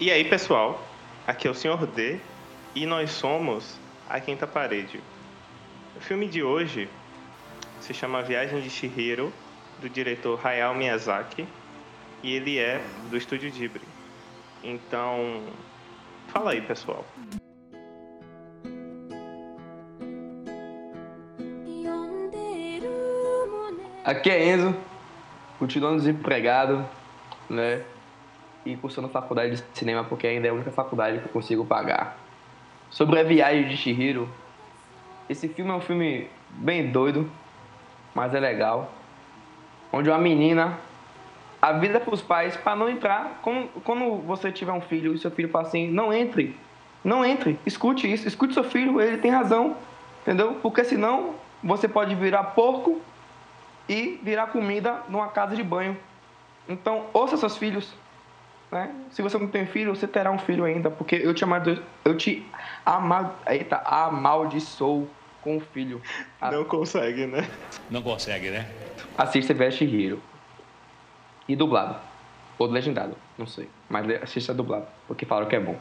E aí, pessoal? Aqui é o Sr. D e nós somos a Quinta Parede. O filme de hoje se chama Viagem de Shihiro, do diretor Hayao Miyazaki, e ele é do estúdio Ghibli. Então, fala aí, pessoal. Aqui é Enzo, continuando desempregado, né? E cursando faculdade de cinema porque ainda é a única faculdade que eu consigo pagar. Sobre a viagem de Shihiro, esse filme é um filme bem doido, mas é legal. Onde uma menina a vida para os pais para não entrar. Quando, quando você tiver um filho e seu filho fala assim, não entre, não entre, escute isso, escute seu filho, ele tem razão, entendeu? Porque senão você pode virar porco e virar comida numa casa de banho. Então, ouça seus filhos. Né? Se você não tem filho, você terá um filho ainda, porque eu te, amado, eu te ama, eita, amaldiçoo com o filho. Não consegue, né? Não consegue, né? Assista Veste Hero. E dublado. Ou legendado, não sei. Mas assista dublado, porque falaram que é bom.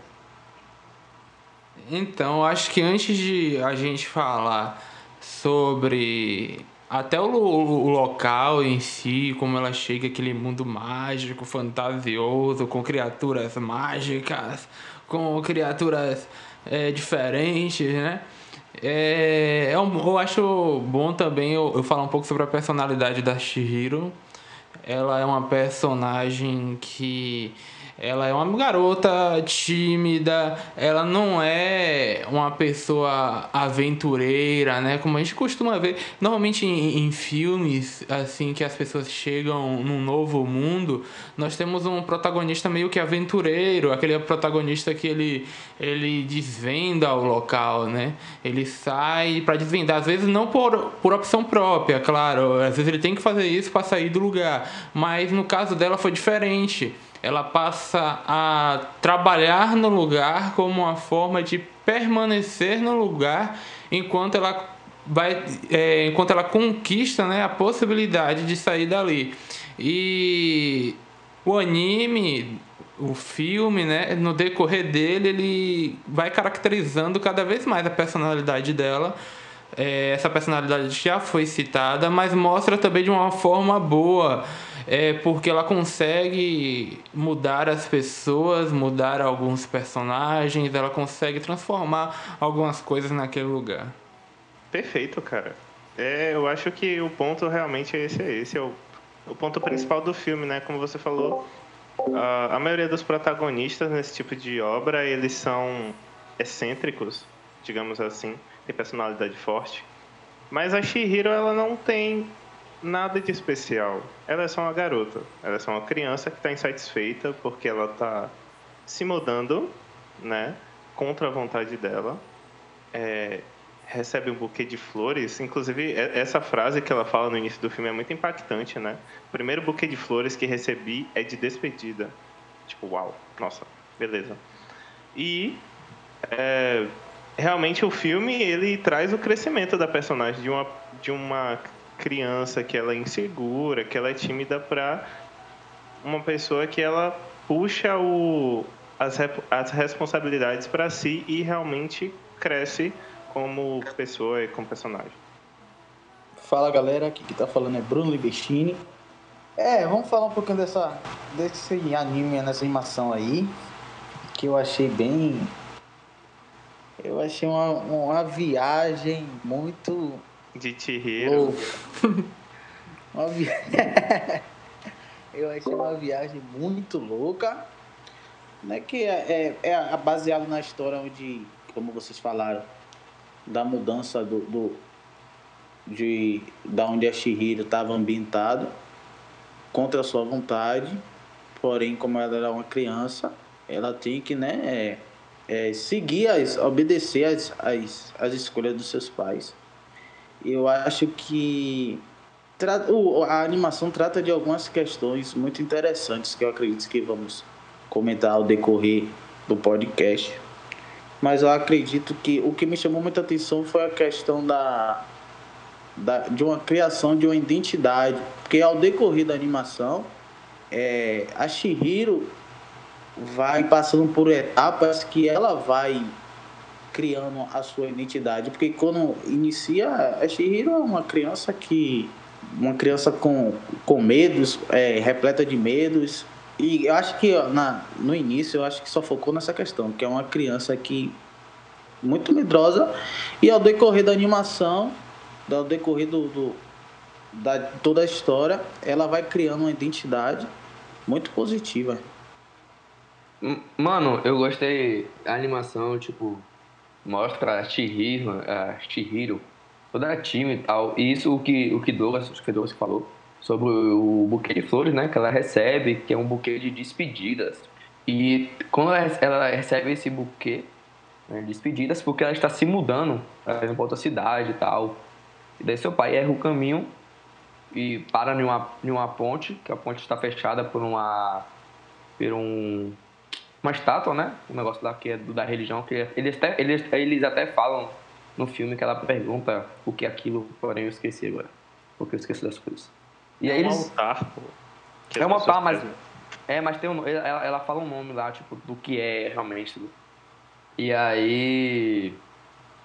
Então, acho que antes de a gente falar sobre até o, o, local em si, como ela chega aquele mundo mágico, fantasioso, com criaturas mágicas, com criaturas é, diferentes, né? É, é eu acho bom também eu, eu falar um pouco sobre a personalidade da Shihiro. Ela é uma personagem que ela é uma garota tímida, ela não é uma pessoa aventureira, né? Como a gente costuma ver normalmente em, em, filmes, assim, que as pessoas chegam num novo mundo, nós temos um protagonista meio que aventureiro, aquele protagonista que ele, ele desvenda o local, né? Ele sai para desvendar, às vezes não por, por opção própria, claro, às vezes ele tem que fazer isso para sair do lugar, mas no caso dela foi diferente ela passa a trabalhar no lugar como uma forma de permanecer no lugar enquanto ela vai é, enquanto ela conquista né, a possibilidade de sair dali. E o anime o filme né no decorrer dele ele vai caracterizando cada vez mais a personalidade dela. É, essa personalidade já foi citada mas mostra também de uma forma boa é porque ela consegue mudar as pessoas, mudar alguns personagens, ela consegue transformar algumas coisas naquele lugar. Perfeito, cara. É, eu acho que o ponto realmente é esse, é esse é o, o ponto principal do filme, né? Como você falou, a, a maioria dos protagonistas nesse tipo de obra eles são excêntricos, digamos assim, tem personalidade forte. Mas a Shihiro ela não tem nada de especial. Ela é só uma garota. Ela é só uma criança que está insatisfeita porque ela está se mudando, né? Contra a vontade dela. É, recebe um buquê de flores. Inclusive, essa frase que ela fala no início do filme é muito impactante, né? O primeiro buquê de flores que recebi é de despedida. Tipo, uau, nossa, beleza. E é, realmente o filme ele traz o crescimento da personagem de uma, de uma criança que ela é insegura, que ela é tímida para uma pessoa que ela puxa o, as, as responsabilidades para si e realmente cresce como pessoa e como personagem. Fala galera, aqui que tá falando é Bruno Libestini. É, vamos falar um pouquinho dessa, desse anime, nessa animação aí, que eu achei bem. Eu achei uma, uma viagem muito de Chihiro. uma vi... Eu achei uma viagem muito louca, né? Que é, é, é baseado na história onde, como vocês falaram, da mudança do, do de da onde a Shihiro estava ambientado contra a sua vontade, porém como ela era uma criança, ela tem que né, é, é, seguir as, obedecer as, as, as escolhas dos seus pais. Eu acho que a animação trata de algumas questões muito interessantes que eu acredito que vamos comentar ao decorrer do podcast. Mas eu acredito que o que me chamou muita atenção foi a questão da, da de uma criação de uma identidade. Porque ao decorrer da animação, é, a Shihiro vai passando por etapas que ela vai criando a sua identidade. Porque quando inicia, a Shihiro é uma criança que. Uma criança com, com medos, é, repleta de medos. E eu acho que na, no início eu acho que só focou nessa questão, que é uma criança que muito medrosa e ao decorrer da animação, ao decorrer do, do da toda a história, ela vai criando uma identidade muito positiva. Mano, eu gostei da animação, tipo, mostra a Chihiro, a Chihiro, toda a time e tal. E isso o que o que Douglas, o que Douglas falou sobre o buquê de flores, né, que ela recebe, que é um buquê de despedidas. E quando ela, recebe esse buquê né, de despedidas, porque ela está se mudando para outra cidade e tal. E daí seu pai erra o caminho e para em uma, em uma ponte, que a ponte está fechada por uma por um uma estátua, né? Um negócio lá que é da religião, que eles até, eles, eles até falam no filme que ela pergunta o que é aquilo, porém eu esqueci agora. Porque eu esqueci das coisas. E aí é um eles... altar, pô. É um altar, mas. É, mas tem um, ela, ela fala um nome lá, tipo, do que é realmente. E aí.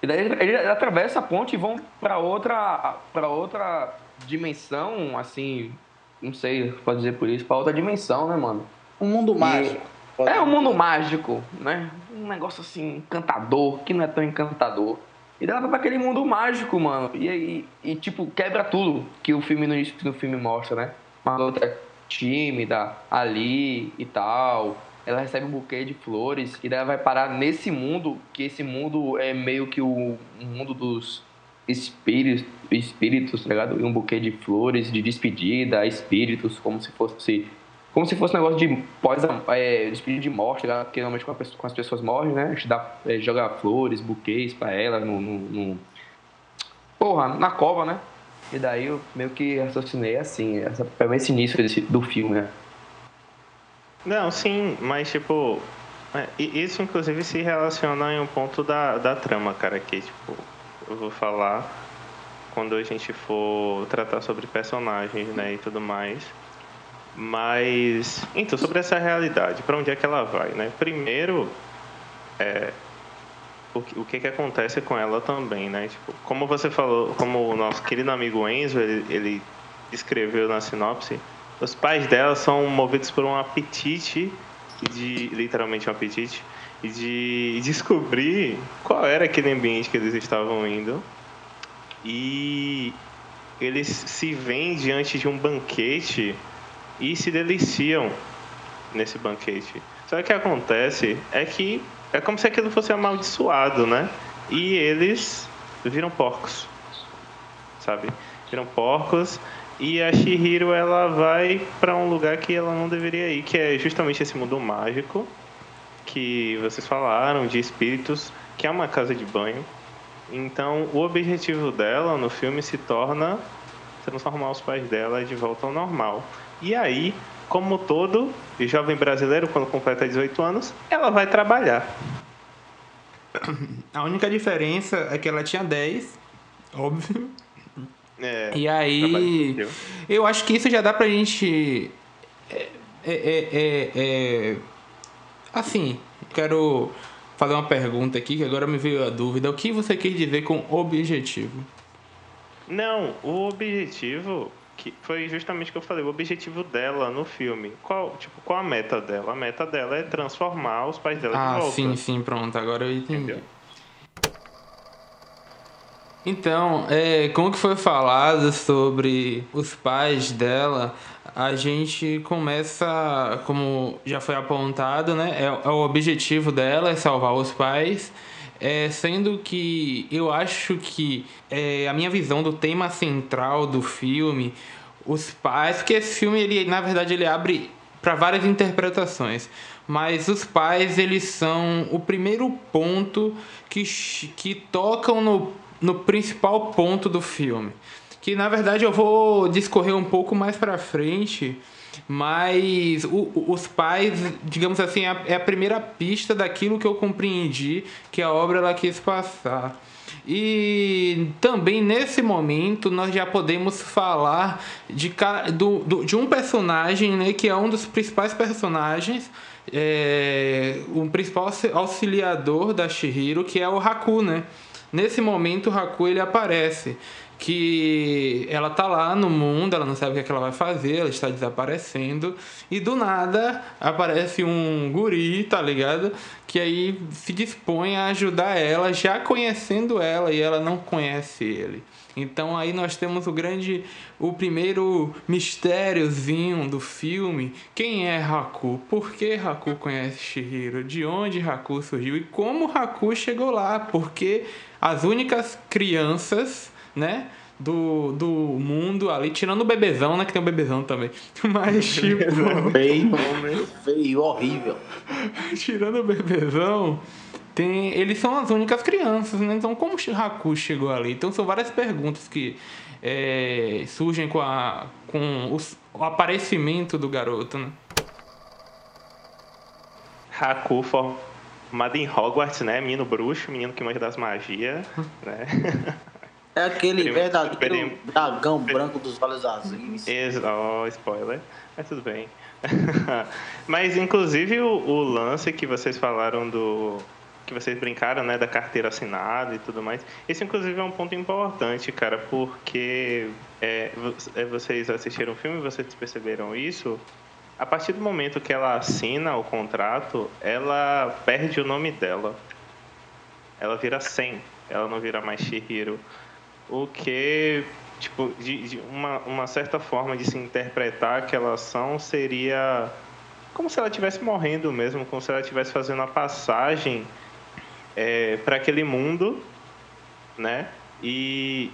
E daí eles, eles atravessam a ponte e vão para outra. para outra dimensão, assim. Não sei, pode dizer por isso, para outra dimensão, né, mano? Um mundo mágico. É um mundo mágico, né? Um negócio assim, encantador, que não é tão encantador. E dá pra aquele mundo mágico, mano. E aí, e, tipo, quebra tudo que o filme no início no filme mostra, né? Uma outra tímida ali e tal. Ela recebe um buquê de flores e daí ela vai parar nesse mundo, que esse mundo é meio que o mundo dos espíritos, espíritos, tá ligado? E um buquê de flores, de despedida, espíritos, como se fosse como se fosse um negócio de pós é, despedida de morte, né? que normalmente com, pessoa, com, as pessoas morrem, né? A gente dá, é, joga flores, buquês pra ela no, no, no, Porra, na cova, né? E daí eu meio que raciocinei assim, essa, esse início desse, do filme, né? Não, sim, mas tipo. É, isso inclusive se relaciona em um ponto da, da trama, cara, que tipo, eu vou falar quando a gente for tratar sobre personagens, né, e tudo mais. Mas, então, sobre essa realidade, para onde é que ela vai, né? Primeiro, é, o, que, o que, que acontece com ela também, né? Tipo, como você falou, como o nosso querido amigo Enzo, ele, ele escreveu na sinopse, os pais dela são movidos por um apetite, de literalmente um apetite, de descobrir qual era aquele ambiente que eles estavam indo. E eles se veem diante de um banquete e se deliciam nesse banquete. Só que o que acontece é que é como se aquilo fosse amaldiçoado, né? E eles viram porcos, sabe? Viram porcos e a Shihiro ela vai para um lugar que ela não deveria ir, que é justamente esse mundo mágico que vocês falaram de espíritos, que é uma casa de banho. Então, o objetivo dela no filme se torna transformar os pais dela de volta ao normal. E aí, como todo jovem brasileiro, quando completa 18 anos, ela vai trabalhar. A única diferença é que ela tinha 10, óbvio. É, e aí, eu acho que isso já dá pra gente. É, é, é, é, é, assim, quero fazer uma pergunta aqui que agora me veio a dúvida. O que você quer dizer com objetivo? Não, o objetivo que foi justamente o que eu falei, o objetivo dela no filme. Qual, tipo, qual a meta dela? A meta dela é transformar os pais dela ah, de volta. Ah, sim, sim, pronto, agora eu entendi. Entendeu? Então, é, como que foi falado sobre os pais dela, a gente começa, como já foi apontado, né? É, é o objetivo dela é salvar os pais. É, sendo que eu acho que é, a minha visão do tema central do filme, os pais, porque esse filme ele na verdade ele abre para várias interpretações, mas os pais eles são o primeiro ponto que, que tocam no, no principal ponto do filme, que na verdade eu vou discorrer um pouco mais para frente Mas o, os pais, digamos assim, é a, é a primeira pista daquilo que eu compreendi que a obra ela quis passar. E também nesse momento nós já podemos falar de, do, do, de um personagem né, que é um dos principais personagens, é, o principal auxiliador da Shihiro, que é o Haku. Né? Nesse momento o Haku ele aparece que ela tá lá no mundo, ela não sabe o que, é que ela vai fazer, ela está desaparecendo e do nada aparece um guri, tá ligado? Que aí se dispõe a ajudar ela, já conhecendo ela e ela não conhece ele. Então aí nós temos o grande, o primeiro mistériozinho do filme. Quem é Haku? Por que Haku conhece Shihiro? De onde Haku surgiu? E como Haku chegou lá? Porque as únicas crianças né? Do, do mundo ali, tirando o bebezão, né? Que tem o bebezão também. Mas, tipo. feio, feio, horrível. tirando o bebezão, tem, eles são as únicas crianças, né? Então, como o Haku chegou ali? Então, são várias perguntas que é, surgem com, a, com os, o aparecimento do garoto, né? Haku formado em Hogwarts, né? Menino bruxo, menino que manja das magias, né? É aquele verdadeiro dragão branco dos olhos azuis. Oh, spoiler. Mas tudo bem. Mas, inclusive, o, o, lance que vocês falaram do... Que vocês brincaram, né? Da carteira assinada e tudo mais. Esse, inclusive, é um ponto importante, cara. Porque é, é vocês assistiram o filme e vocês perceberam isso. A partir do momento que ela assina o contrato, ela perde o nome dela. Ela vira Sen. Ela não vira mais Shihiro o que tipo de, de, uma, uma certa forma de se interpretar aquela ação seria como se ela estivesse morrendo mesmo, como se ela estivesse fazendo a passagem é, para aquele mundo, né? E,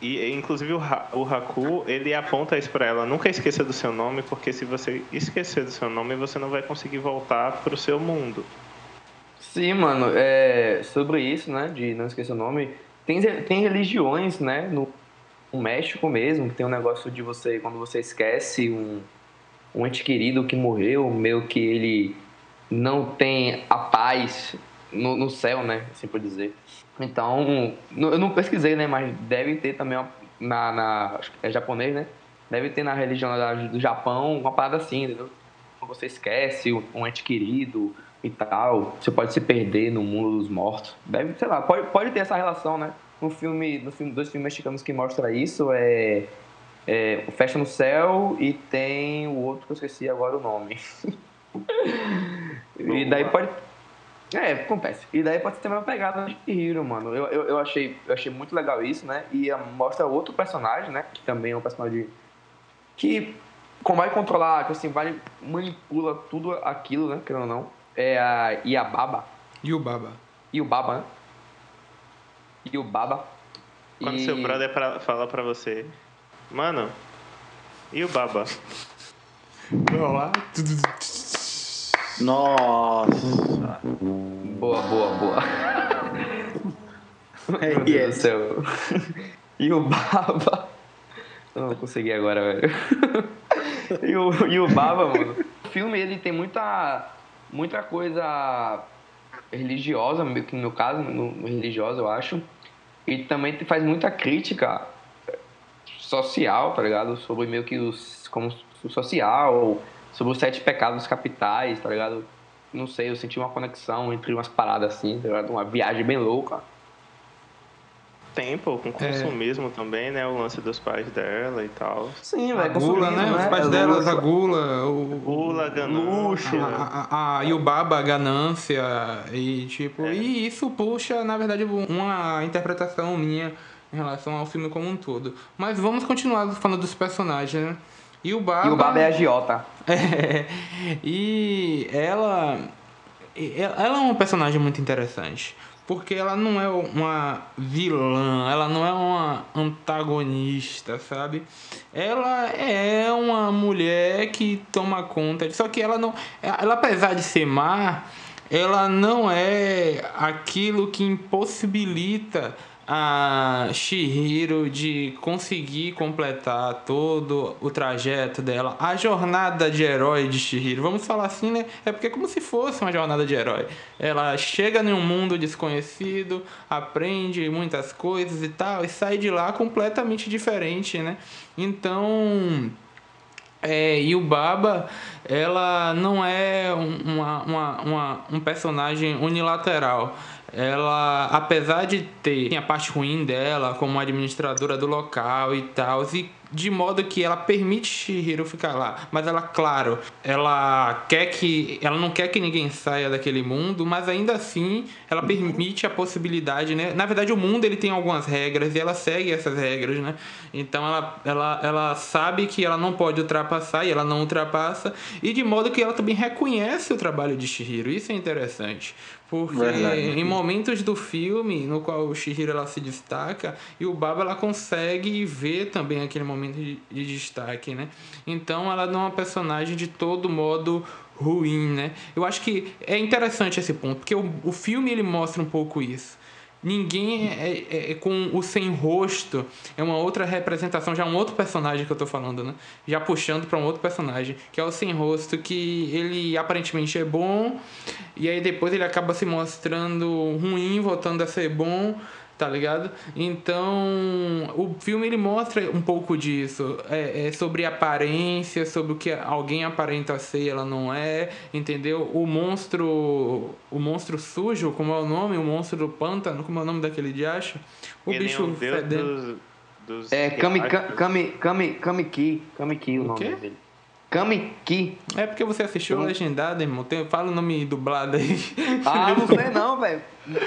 e inclusive o, o Haku ele aponta isso para ela: nunca esqueça do seu nome, porque se você esquecer do seu nome, você não vai conseguir voltar para o seu mundo. Sim, mano. É, sobre isso, né? De não esquecer o nome tem, tem religiões, né, no, no México mesmo, que tem um negócio de você, quando você esquece um, um ente querido que morreu, meio que ele não tem a paz no, no céu, né, assim por dizer. Então, eu não pesquisei, né, mas deve ter também uma, na, na é japonês, né, deve ter na religião do Japão uma parada assim, entendeu? Quando você esquece um ente querido, e tal. Você pode se perder no mundo dos mortos. Deve, sei lá, pode, pode ter essa relação, né? No filme, no filme, dois filmes mexicanos que mostra isso é, é Festa no Céu e tem o outro que eu esqueci agora o nome. e daí pode é, acontece. E daí pode ter uma pegada de Hero, mano. Eu, eu, eu, achei, eu achei muito legal isso, né? E mostra outro personagem, né? Que também é um personagem que como vai controlar, que assim, vai manipula tudo aquilo, né? Querendo ou não é a Iababa. Iubaba. Iubaba, né? Iubaba. Quando e... seu brother pra, fala pra você, mano, Iubaba. Olá. Nossa. Boa, boa, boa. É Meu Deus do céu. Iubaba. Eu não consegui agora, velho. E o, e o Baba, mano. O filme ele tem muita muita coisa religiosa, no meu caso, no religiosa, eu acho. E também faz muita crítica social, tá ligado? Sobre meio que os. como o social, sobre os sete pecados capitais, tá ligado? Não sei, eu senti uma conexão entre umas paradas assim, tá ligado? Uma viagem bem louca tempo, com consumismo é. também, né? O lance dos pais dela e tal. Sim, velho. Gula, né? Os pais dela, a gula, o. Gula, ganância. A, a, a Yubaba, ganância. E tipo. É. E isso puxa, na verdade, uma interpretação minha em relação ao filme como um todo. Mas vamos continuar falando dos personagens, né? E o Baba. E o Baba é agiota. É. E ela. Ela é um personagem muito interessante porque ela não é uma vilã, ela não é uma antagonista, sabe? Ela é uma mulher que toma conta, só que ela não, ela apesar de ser má, ela não é aquilo que impossibilita a Shihiro de conseguir completar todo o trajeto dela, a jornada de herói de Shihiro. Vamos falar assim, né? É porque é como se fosse uma jornada de herói. Ela chega em um mundo desconhecido, aprende muitas coisas e tal, e sai de lá completamente diferente, né? Então, é, e o Baba, ela não é uma, uma, uma, um personagem unilateral ela, apesar de ter a parte ruim dela como administradora do local e tal, e de modo que ela permite Shihiro ficar lá. Mas ela, claro, ela quer que. Ela não quer que ninguém saia daquele mundo, mas ainda assim ela permite a possibilidade, né? Na verdade, o mundo ele tem algumas regras e ela segue essas regras, né? Então ela, ela, ela sabe que ela não pode ultrapassar e ela não ultrapassa, e de modo que ela também reconhece o trabalho de Shihiro. Isso é interessante. Porque Verdade. em momentos do filme no qual o Shihiro ela se destaca e o Baba ela consegue ver também aquele momento de, de destaque, né? Então ela não é uma personagem de todo modo ruim, né? Eu acho que é interessante esse ponto, porque o, o filme ele mostra um pouco isso ninguém é, é, é, com o sem rosto é uma outra representação já um outro personagem que eu tô falando né já puxando para um outro personagem que é o sem rosto que ele aparentemente é bom e aí depois ele acaba se mostrando ruim voltando a ser bom tá ligado? Então, o filme ele mostra um pouco disso, é, é, sobre aparência, sobre o que alguém aparenta ser e ela não é, entendeu? O monstro, o monstro sujo, como é o nome? O monstro do pântano, como é o nome daquele diacho? O ele bicho é um deus dos, dos É, Kami, Kami, Kami, Kamiki, Kamiki o, o nome quê? dele. Kamiki. É porque você assistiu o legendado, irmão. Tem, fala o nome dublado aí. Ah, não sei não, velho.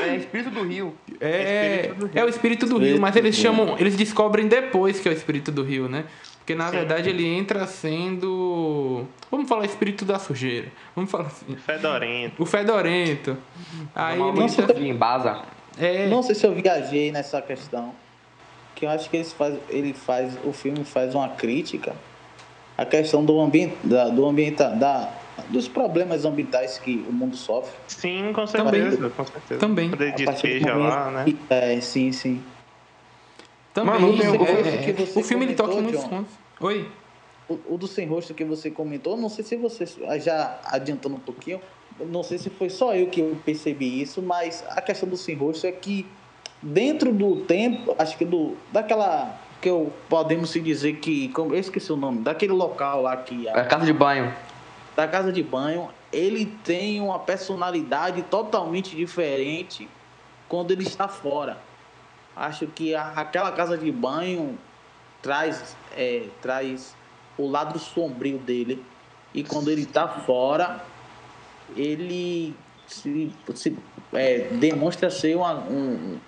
É Espírito do Rio. É, do Rio. é o Espírito do Rio, mas eles chamam, eles descobrem depois que é o Espírito do Rio, né? Porque na Sim. verdade ele entra sendo. Vamos falar espírito da sujeira. Vamos falar assim. Fedorento. O fedorento. Aí ele não entra... em Baza. É... Não sei se eu viajei nessa questão. Que eu acho que ele faz, ele faz. O filme faz uma crítica à questão do ambiente. Da, do ambiente da, dos problemas ambientais que o mundo sofre. Sim, com certeza. Também. Com certeza. Também. Ele despeja lá, né? É, sim, sim. Também. Mano, é, o, o filme ele toca muitos pontos. Oi? O, o, do sem rosto que você comentou, não sei se você já adiantando um pouquinho, não sei se foi só eu que percebi isso, mas a questão do sem rosto é que dentro do tempo, acho que do daquela que eu podemos se dizer que, como eu esqueci o nome, daquele local lá que a, a casa de banho da casa de banho, ele tem uma personalidade totalmente diferente quando ele está fora. Acho que a, aquela casa de banho traz, é, traz o lado sombrio dele. E quando ele está fora, ele se, se é, demonstra ser uma, um,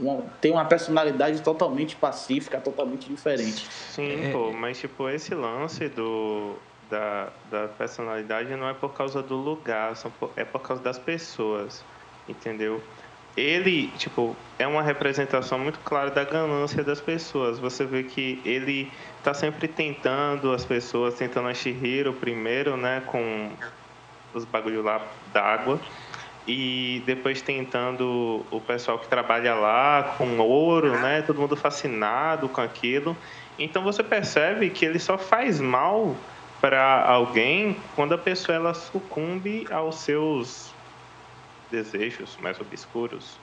uma, tem uma personalidade totalmente pacífica, totalmente diferente. Sim, é. pô, mas tipo, esse lance do, da, da personalidade não é por causa do lugar, são por, é por causa das pessoas, entendeu? Ele, tipo, é uma representação muito clara da ganância das pessoas. Você vê que ele está sempre tentando as pessoas, tentando a Shihiro primeiro, né, com os bagulho lá d'água e depois tentando o pessoal que trabalha lá com ouro, né? Todo mundo fascinado com aquilo. Então você percebe que ele só faz mal para alguém quando a pessoa ela sucumbe aos seus desejos mais obscuros,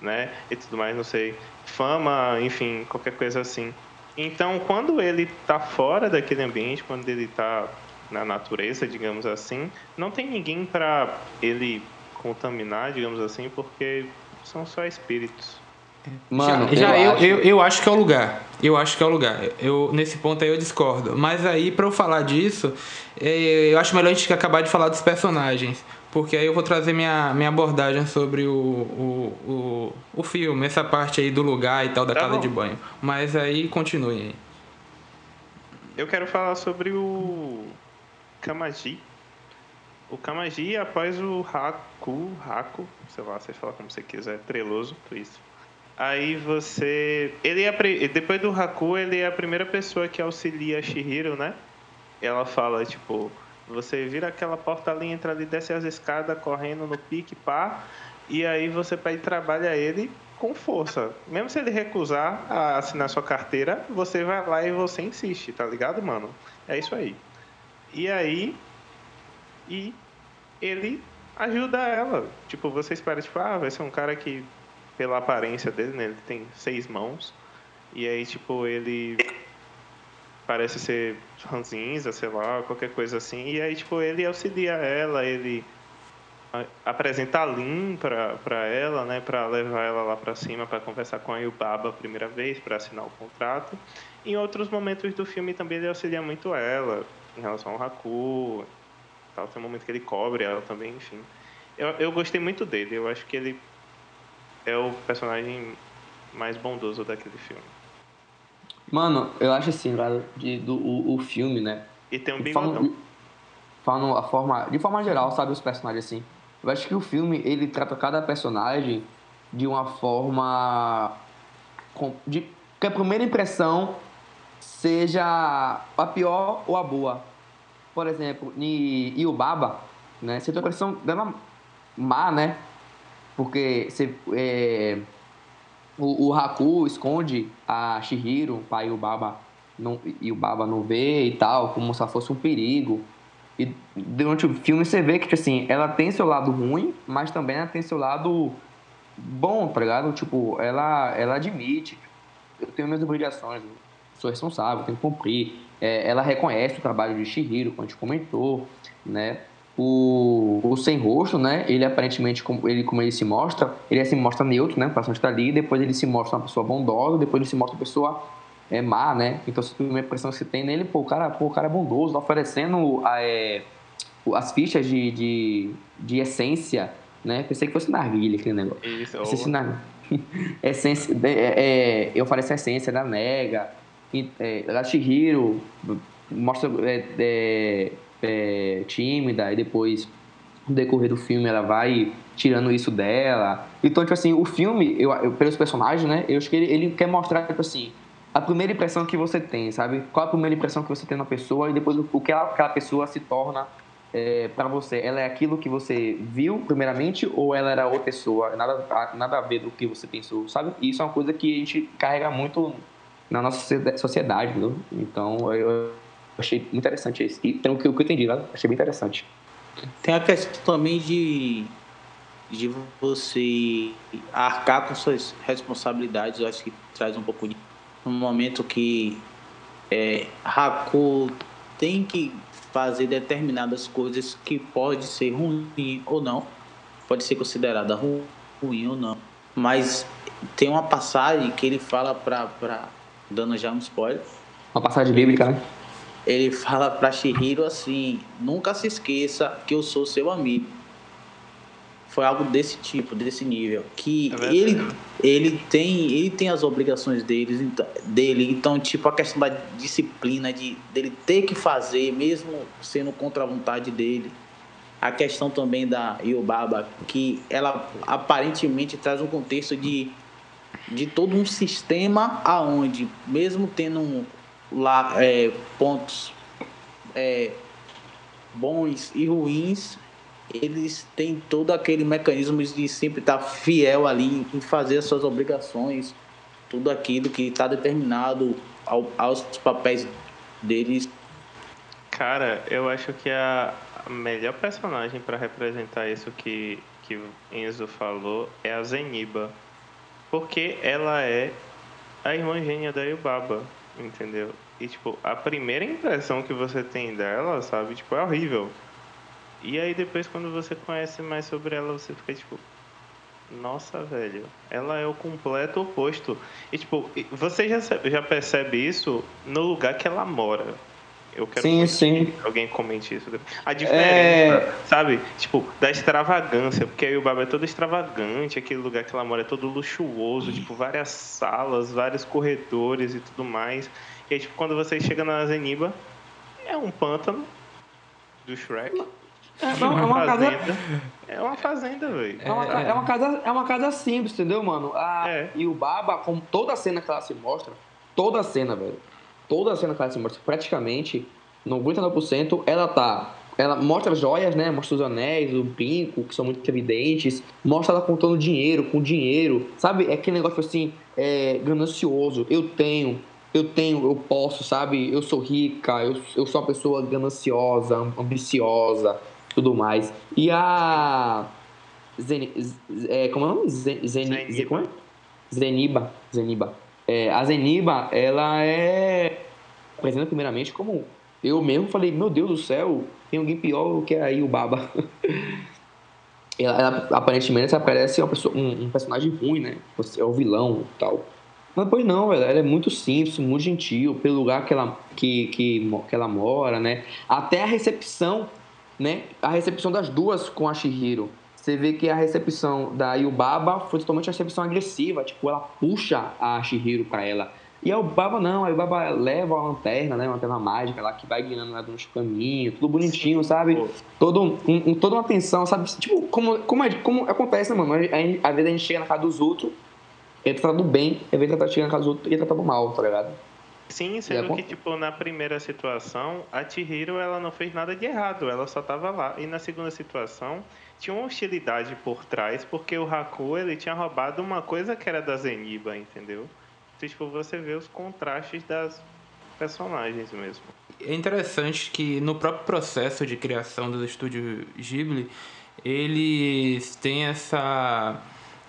né? E tudo mais, não sei, fama, enfim, qualquer coisa assim. Então, quando ele está fora daquele ambiente, quando ele está na natureza, digamos assim, não tem ninguém para ele contaminar, digamos assim, porque são só espíritos. Mano, já, já eu, eu, eu, eu, acho que é o lugar. Eu acho que é o lugar. Eu, nesse ponto aí eu discordo. Mas aí, pra eu falar disso, é, eu acho melhor a gente acabar de falar dos personagens. Porque aí eu vou trazer minha, minha abordagem sobre o, o, o, o filme, essa parte aí do lugar e tal, da tá casa bom. de banho. Mas aí continue aí. Eu quero falar sobre o Kamaji. O Kamaji, após o Haku, Haku, sei lá, você fala como você quiser, treloso, isso Aí você. Ele é, depois do Haku, ele é a primeira pessoa que auxilia a Shihiro, né? Ela fala, tipo, você vira aquela porta ali, entra ali, desce as escadas correndo no pique, pá. E aí você pede trabalho a ele com força. Mesmo se ele recusar a assinar sua carteira, você vai lá e você insiste, tá ligado, mano? É isso aí. E aí. E ele ajuda ela. Tipo, você espera, tipo, ah, vai ser um cara que, pela aparência dele, né? Ele tem seis mãos. E aí, tipo, ele parece ser ranzinza, sei lá, qualquer coisa assim. E aí, tipo, ele auxilia ela, ele apresenta a Lin pra, pra ela, né, pra levar ela lá pra cima para conversar com a Yubaba a primeira vez, para assinar o contrato. Em outros momentos do filme também ele auxilia muito ela, em relação ao Haku, tal. Tem um momento que ele cobre ela também, enfim. Eu, eu gostei muito dele, eu acho que ele é o personagem mais bondoso daquele filme. Mano, eu acho assim, cara, de, do, o, o filme, né? E tem um bigodão. Falando, falando a forma, de forma geral, sabe, os personagens assim. Eu acho que o filme, ele trata cada personagem de uma forma de que a primeira impressão seja a pior ou a boa. Por exemplo, em Iubaba, né? Você tem a impressão dela má, né? Porque você, é, o, o Haku esconde a Shihiro para Yubaba não, Yubaba não vê e tal, como se fosse um perigo. E durante o filme você vê que, tipo assim, ela tem seu lado ruim, mas também ela tem seu lado bom, tá ligado? Tipo, ela, ela admite, eu tenho minhas obrigações, sou responsável, tenho que cumprir. É, ela reconhece o trabalho de Shihiro, como a gente comentou, né? O, o sem rosto, né? Ele aparentemente, como ele, como ele se mostra, ele se mostra neutro, né? O paciente está ali, depois ele se mostra uma pessoa bondosa, depois ele se mostra uma pessoa é, má, né? Então, a primeira impressão que você tem nele, pô, o cara, pô, o cara é bondoso, tá oferecendo é, as fichas de, de, de essência, né? Pensei que fosse narguilha aquele negócio. Isso, Pensei na... essência, é, é, eu ofereço a essência da nega, é, Shihiro, mostra é, é é, tímida e depois no decorrer do filme ela vai tirando isso dela. Então, tipo assim, o filme, eu, eu pelos personagens, né? Eu acho que ele, ele quer mostrar, tipo assim, a primeira impressão que você tem, sabe? Qual a primeira impressão que você tem na pessoa e depois o que ela, aquela pessoa se torna é, para você. Ela é aquilo que você viu primeiramente ou ela era outra pessoa? Nada, nada a ver do que você pensou, sabe? E isso é uma coisa que a gente carrega muito na nossa sociedade, entendeu? Então, eu, achei interessante isso. E pelo que eu entendi, né? achei bem interessante. Tem a questão também de, de você arcar com suas responsabilidades, eu acho que traz um pouco de. No momento que é, Haku tem que fazer determinadas coisas que pode ser ruim ou não, pode ser considerada ruim ou não, mas tem uma passagem que ele fala para dando já um spoiler. Uma passagem bíblica, né? ele fala para Shihiro assim: nunca se esqueça que eu sou seu amigo. Foi algo desse tipo, desse nível, que é ele ele tem ele tem as obrigações deles, então, dele, então tipo a questão da disciplina de dele ter que fazer mesmo sendo contra a vontade dele. A questão também da Yobaba, que ela aparentemente traz um contexto de de todo um sistema aonde mesmo tendo lá, é, pontos é, bons e ruins, eles têm todo aquele mecanismo de sempre estar fiel ali em fazer as suas obrigações, tudo aquilo que está determinado ao, aos papéis deles. Cara, eu acho que a melhor personagem para representar isso que, que Enzo falou é a Zeniba. Porque ela é a irmã gêmea da Yubaba entendeu? E, tipo, a primeira impressão que você tem dela, sabe, tipo, é horrível. E aí depois, quando você conhece mais sobre ela, você fica, tipo, nossa, velho, ela é o completo oposto. E, tipo, você já, já percebe isso no lugar que ela mora. Eu quero sim, sim. que alguém comente isso. A diferença, é... sabe? Tipo, da extravagância, porque aí o Baba é todo extravagante, aquele lugar que ela mora é todo luxuoso, tipo, várias salas, vários corredores e tudo mais. E aí, tipo, quando você chega na Zeniba, é um pântano do Shrek. É, é uma, é uma fazenda. Casa... É uma fazenda, velho. É, uma, é, uma casa, é uma casa simples, entendeu, mano? A, é. E o Baba, com toda a cena que ela se mostra, toda a cena, velho toda a cena que ela se mostra, praticamente 99%, ela tá ela mostra as joias, né? Mostra os anéis, o brinco, que são muito evidentes. Mostra ela contando dinheiro, com dinheiro. Sabe? É aquele negócio assim, é, ganancioso. Eu tenho, eu tenho, eu posso, sabe? Eu sou rica, eu, eu sou uma pessoa gananciosa, ambiciosa, tudo mais. E a. Zen, é, como é o nome? Zen, Zen, Zeniba. Como é? Zeniba. Zeniba. É, a Zeniba, ela é apresenta primeiramente como eu mesmo falei, meu Deus do céu, tem alguém pior que aí o Baba. ela, ela, aparentemente ela parece pessoa, um, um, personagem ruim, né? É o vilão tal. Mas depois não, ela, ela, é muito simples, muito gentil, pelo lugar que ela, que, que, que ela mora, né? Até a recepção, né? A recepção das duas com a Shihiro. Você vê que a recepção da Yubaba foi totalmente uma recepção agressiva, tipo, ela puxa a Shihiro para ela e a Baba não, a Baba leva a lanterna, né? Uma lanterna mágica lá que vai guiando ela nos caminhos, tudo bonitinho, sabe? Todo um, um, toda uma atenção, sabe? Tipo, como, como, é, como acontece, né, mano? Às vezes a gente chega na casa dos outros, ele tá do bem, às vezes ele tá chegando na casa dos outros e ele tá mal, tá ligado? Sim, sendo que, tipo, na primeira situação, a Chihiro, ela não fez nada de errado, ela só tava lá. E na segunda situação, tinha uma hostilidade por trás, porque o Haku, ele tinha roubado uma coisa que era da Zeniba, entendeu? tipo, você vê os contrastes das personagens mesmo. É interessante que no próprio processo de criação do estúdio Ghibli, eles têm essa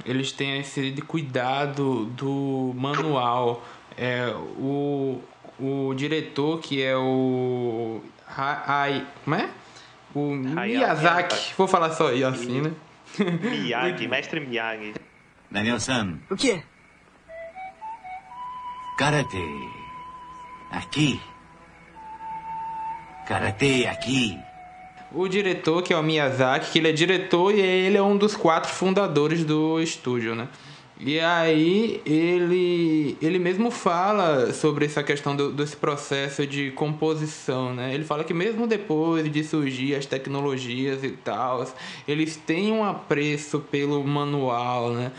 eles têm esse cuidado do manual. É, o, o diretor que é o Hai, como é? O Miyazaki. Vou falar só assim, né? Miyagi, mestre Miyagi. Daniel-san. O quê? Karate. Aqui. Karate aqui. O diretor, que é o Miyazaki, que ele é diretor e ele é um dos quatro fundadores do estúdio, né? E aí ele, ele mesmo fala sobre essa questão do, desse processo de composição, né? Ele fala que mesmo depois de surgir as tecnologias e tal, eles têm um apreço pelo manual, né?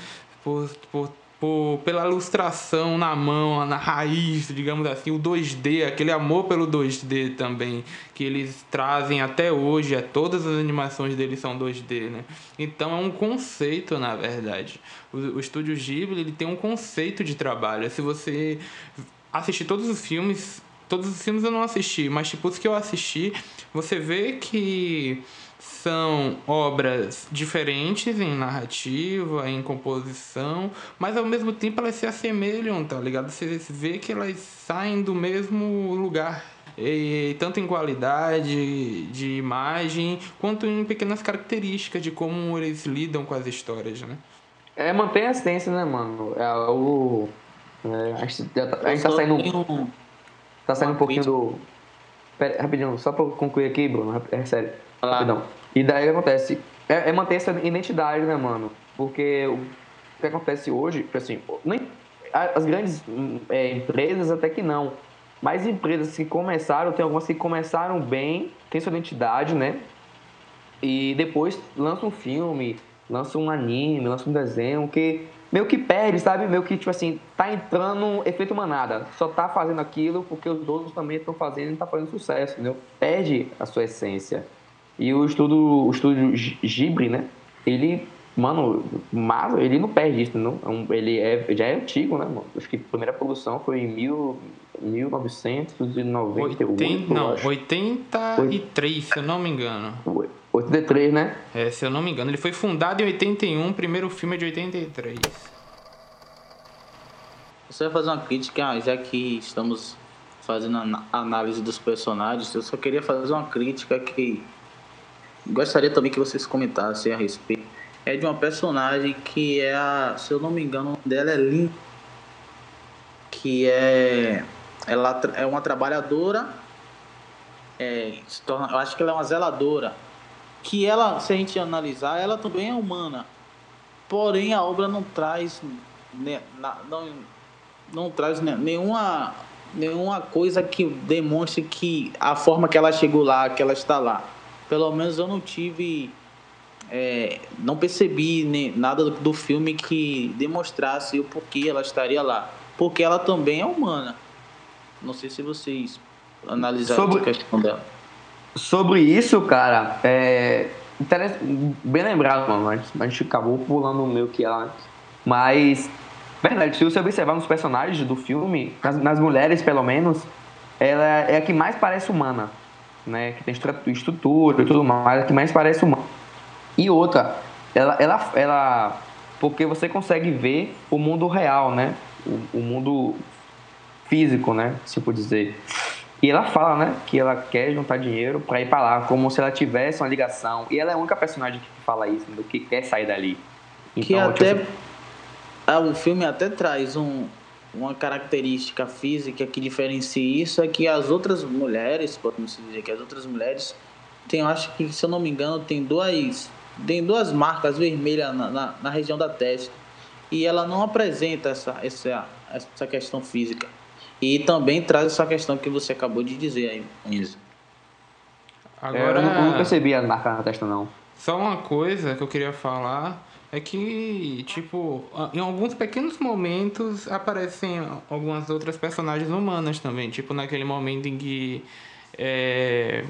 Por, por por, pela ilustração na mão, na raiz, digamos assim, o 2D, aquele amor pelo 2D também, que eles trazem até hoje, é, todas as animações deles são 2D, né? Então é um conceito, na verdade. O, o Estúdio Ghibli, ele tem um conceito de trabalho. Se você assistir todos os filmes, todos os filmes eu não assisti, mas tipo os que eu assisti, você vê que são obras diferentes em narrativa, em composição, mas ao mesmo tempo elas se assemelham, tá ligado? Você vê que elas saem do mesmo lugar. E, tanto em qualidade de imagem, quanto em pequenas características de como eles lidam com as histórias, né? É, mantém a essência, né, mano? É o. É, a, gente, tá, a gente tá saindo. Tá saindo um pouquinho do. Pera, rapidinho, só pra concluir aqui, Bruno, é sério. Rapidão. E daí acontece? É, é, manter essa identidade, né, mano? Porque o que acontece hoje, tipo assim, nem, as grandes é, empresas até que não. Mas empresas que começaram, tem algumas que começaram bem, tem sua identidade, né? E depois lançam um filme, lançam um anime, lançam um desenho que meio que perde, sabe? Meio que, tipo assim, tá entrando efeito manada. Só tá fazendo aquilo porque os outros também estão fazendo e tá fazendo sucesso, entendeu? Perde a sua essência. E o estudo, o estúdio Ghibli, né? Ele, mano, mas ele não perde isso, não. É ele é, já é antigo, né, mano? Acho que a primeira produção foi em mil, 1998. 80, não, 83, se eu não me engano. 83, né? É, se eu não me engano. Ele foi fundado em 81, o primeiro filme é de 83. Você vai fazer uma crítica, já que estamos fazendo a análise dos personagens, eu só queria fazer uma crítica que gostaria também que vocês comentassem a respeito. É de uma personagem que é a, se eu não me engano, dela é Lin, que é ela é uma trabalhadora, é, torna, eu acho que ela é uma zeladora, que ela, se a gente analisar, ela também é humana. Porém, a obra não traz, né, não, não traz nenhuma, nenhuma coisa que demonstre que a forma que ela chegou lá, que ela está lá pelo menos eu não tive. É, não percebi nem, nada do, do, filme que demonstrasse o porquê ela estaria lá. Porque ela também é humana. Não sei se vocês analisaram Sobre... a questão dela. Sobre isso, cara, é. Bem lembrado, mano. A gente- A gente acabou pulando meio que ela. Mas. Verdade, se você observar nos personagens do filme, nas, nas mulheres pelo menos, ela é a que mais parece humana. Né? Que tem estrutura e tudo mais, a que mais parece humana. E outra, ela, ela, ela. Porque você consegue ver o mundo real, né? O, o mundo físico, né? Se for dizer. E ela fala, né? Que ela quer juntar dinheiro pra ir pra lá, como se ela tivesse uma ligação. E ela é a única personagem que fala isso, do que quer sair dali. Que Então, até. tipo, Ah, o filme até traz um, uma característica física que diferencia isso, é que as outras mulheres, podemos dizer que as outras mulheres, tem, eu acho que, se eu não me engano, tem duas, tem duas marcas vermelhas na, na, na região da testa. E ela não apresenta essa, essa, essa questão física. E também traz essa questão que você acabou de dizer aí, Enzo. Agora, eu não, eu não percebi a marca na testa, não. só uma coisa que eu queria falar é que, tipo, em alguns pequenos momentos aparecem algumas outras personagens humanas também. Tipo, naquele momento em que é,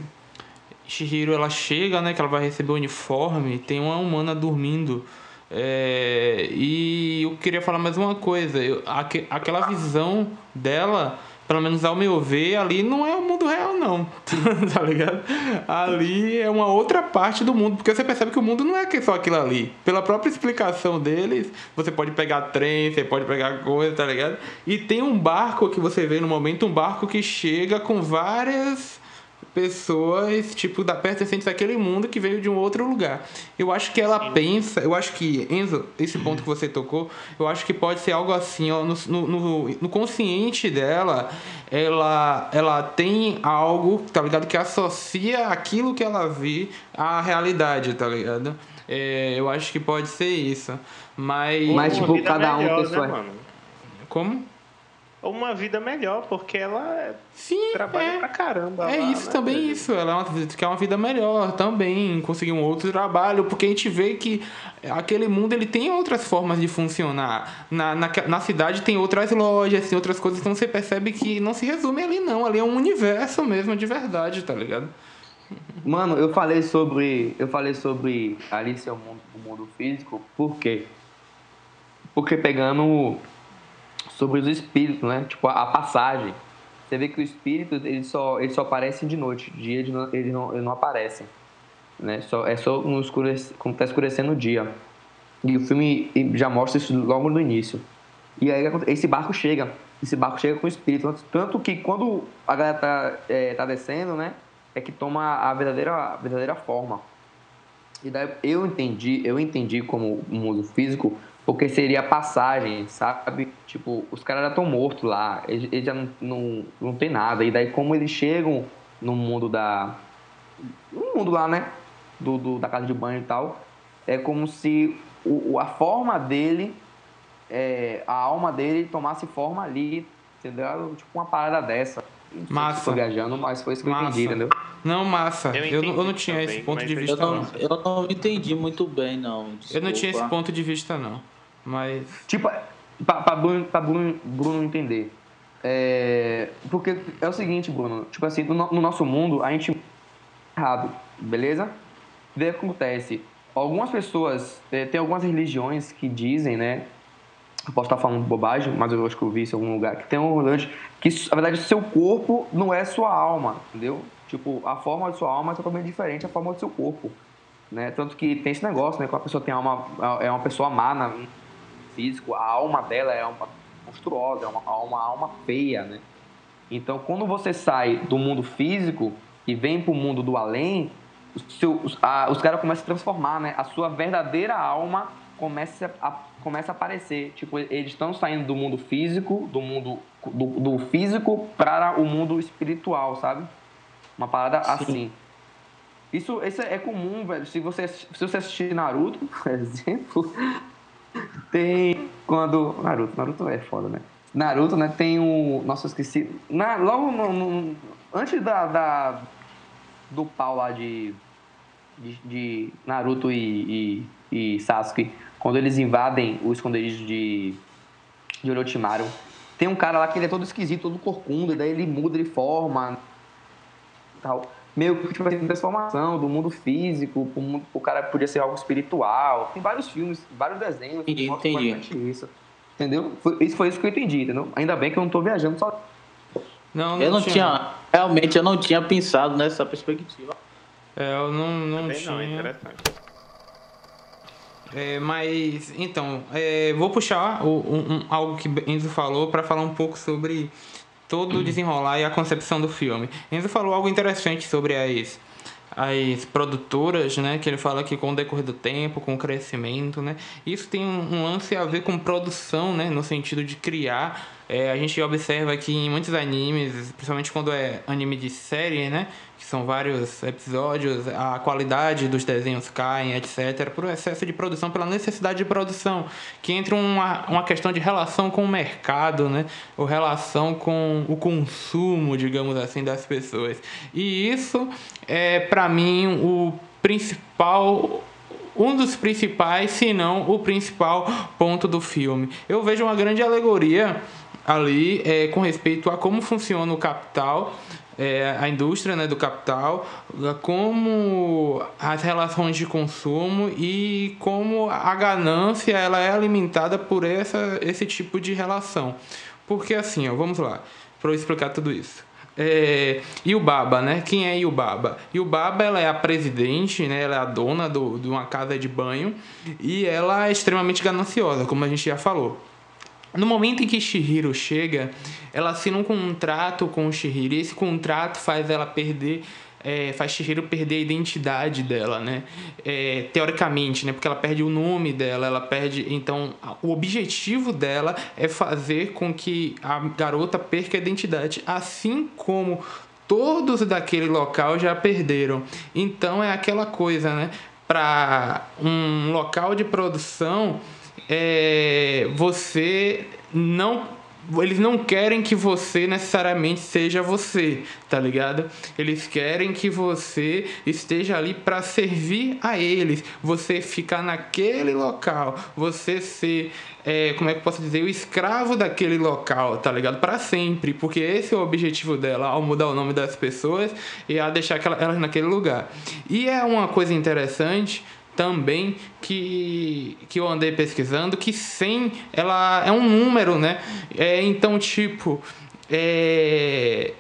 Shihiro ela chega, né? Que ela vai receber o uniforme, tem uma humana dormindo. É, e eu queria falar mais uma coisa. Eu, aque- aquela visão dela, pelo menos ao meu ver, ali não é o mundo real, não. tá ligado? Ali é uma outra parte do mundo. Porque você percebe que o mundo não é só aquilo ali. Pela própria explicação deles, você pode pegar trem, você pode pegar coisa, tá ligado? E tem um barco que você vê no momento, um barco que chega com várias pessoas, tipo, da pertencentes àquele mundo que veio de um outro lugar. Eu acho que ela pensa, eu acho que, Enzo, esse ponto que você tocou, eu acho que pode ser algo assim, ó, no, no, no- consciente dela, ela, ela tem algo, tá ligado? Que associa aquilo que ela vê à realidade, tá ligado? É, eu acho que pode ser isso. Mas. Mas, tipo, cada um melhor, tem sua- Né, mano? Como? Uma vida melhor, porque ela Sim, trabalha é. pra caramba. É lá, isso né, também, isso. Ela é quer uma vida melhor também, conseguir um outro trabalho, porque a gente vê que aquele mundo ele tem outras formas de funcionar. Na, na, na cidade tem outras lojas, tem outras coisas, então você percebe que não se resume ali, não. Ali é um universo mesmo de verdade, tá ligado? Mano, eu falei sobre. Eu falei sobre Alice ao mundo, o mundo físico, por quê? Porque pegando sobre os espíritos, né? Tipo, a, a passagem. Você vê que os espíritos, eles só, eles só aparecem de noite. De dia eles não, eles não, não aparecem. Né? Só, é só no escurece, quando tá escurecendo o dia. E o filme já mostra isso logo no início. E aí esse barco chega. Esse barco chega com o espírito. Tanto- Tanto que quando a galera tá, é, tá descendo, né? É que toma a verdadeira, a verdadeira forma. E daí eu entendi, eu entendi como um mundo físico, porque seria a passagem, sabe? Tipo, os caras já estão mortos lá, eles, eles já não, não, não tem nada. E daí como eles chegam no mundo da. No mundo lá, né? Do, do- da casa de banho e tal. É como se o, a forma dele, é, a alma dele tomasse forma ali, entendeu? Tipo uma parada dessa. Não sei Massa. Tô viajando, mas foi isso que eu Massa. entendi, entendeu? Não, massa. Eu Eu, não- eu não tinha também, esse ponto de vista, Eu não, não. eu não entendi muito bem, não. Eu não tinha esse desculpa. ponto de vista, não. Mas. Tipo, pra, Bruno, pra Bruno, Bruno entender. É, porque é o seguinte, Bruno. Tipo assim, no, no- no nosso mundo, a gente errado, beleza? Daí acontece. Algumas pessoas, é, tem algumas religiões que dizem, né? Eu posso estar falando bobagem, mas eu acho que eu vi isso em algum lugar. Que tem um lance que, na verdade, seu corpo não é sua alma, entendeu? Tipo, a forma de sua alma é totalmente diferente da forma do seu corpo. Né? Tanto que tem esse negócio, né? Que a pessoa tem alma, é uma pessoa má na, físico, a alma dela é uma monstruosa, é uma, uma alma feia, né? Então, quando você sai do mundo físico e vem para o mundo do além, os, seu- os, a- os caras começam a se transformar, né? A sua verdadeira alma começa a, começa a aparecer. Tipo, eles estão saindo do mundo físico, do mundo do, do físico para o mundo espiritual, sabe? Uma parada assim. Isso, isso é comum, velho. Se você, se você assistir Naruto, por exemplo, tem quando. Naruto, Naruto é foda, né? Naruto, né? Tem o. Nossa, eu esqueci. Na, logo no, no- antes da, da- do pau lá de. de, de Naruto e, e, e Sasuke, quando eles invadem o esconderijo de, de Orochimaru, tem um cara lá que ele é todo esquisito, todo corcunda, daí ele muda de forma tal. Meio que tipo assim, transformação do mundo físico, o, mundo, o cara podia ser algo espiritual. Tem vários filmes, vários desenhos Entendi, que mostram entendi. bastante isso. Entendeu? Foi, isso foi isso que eu entendi, entendeu? Ainda bem que eu não tô viajando só. Não, Eu não tinha. Realmente eu não tinha pensado nessa perspectiva. É, eu não, não Também tinha. não, é interessante. É, mas, então, é, vou puxar o- um- algo que Enzo falou para falar um pouco sobre todo o desenrolar e a concepção do filme. Enzo falou algo interessante sobre as, as produtoras, né? Que ele fala que com o decorrer do tempo, com o crescimento, né? Isso tem um, lance a ver com produção, né? No sentido de criar. É, a gente observa que em muitos animes, principalmente quando é anime de série, né? Que são vários episódios, a qualidade dos desenhos caem, etc. Por excesso de produção, pela necessidade de produção. Que entra uma, uma questão de relação com o mercado, né? Ou relação com o consumo, digamos assim, das pessoas. E isso é, para mim, o principal um dos principais, se não o principal ponto do filme. Eu vejo uma grande alegoria ali é, com respeito a como funciona o capital, é, a indústria né, do capital, como as relações de consumo e como a ganância ela é alimentada por essa, esse tipo de relação. Porque assim, ó, vamos lá, para eu explicar tudo isso. É, Yubaba, né? Quem é Yubaba? Yubaba ela é a presidente, né? Ela é a dona do, de uma casa de banho e ela é extremamente gananciosa, como a gente já falou. No momento em que Shihiro chega, ela assina um contrato com o Shihiro e esse contrato faz ela perder é, faz Shihiro perder a identidade dela, né? É, teoricamente, né? Porque ela perde o nome dela, ela perde. Então, o objetivo dela é fazer com que a garota perca a identidade, assim como todos daquele local já perderam. Então, é aquela coisa, né? Para um local de produção, é, você não eles não querem que você necessariamente seja você, tá ligado? Eles querem que você esteja ali para servir a eles, você ficar naquele local, você ser, é, como é que eu posso dizer, o escravo daquele local, tá ligado? Para sempre, porque esse é o objetivo dela ao mudar o nome das pessoas e a deixar elas naquele lugar. E é uma coisa interessante também que, que eu andei pesquisando que 100 ela é um número, né? É, então, tipo, é,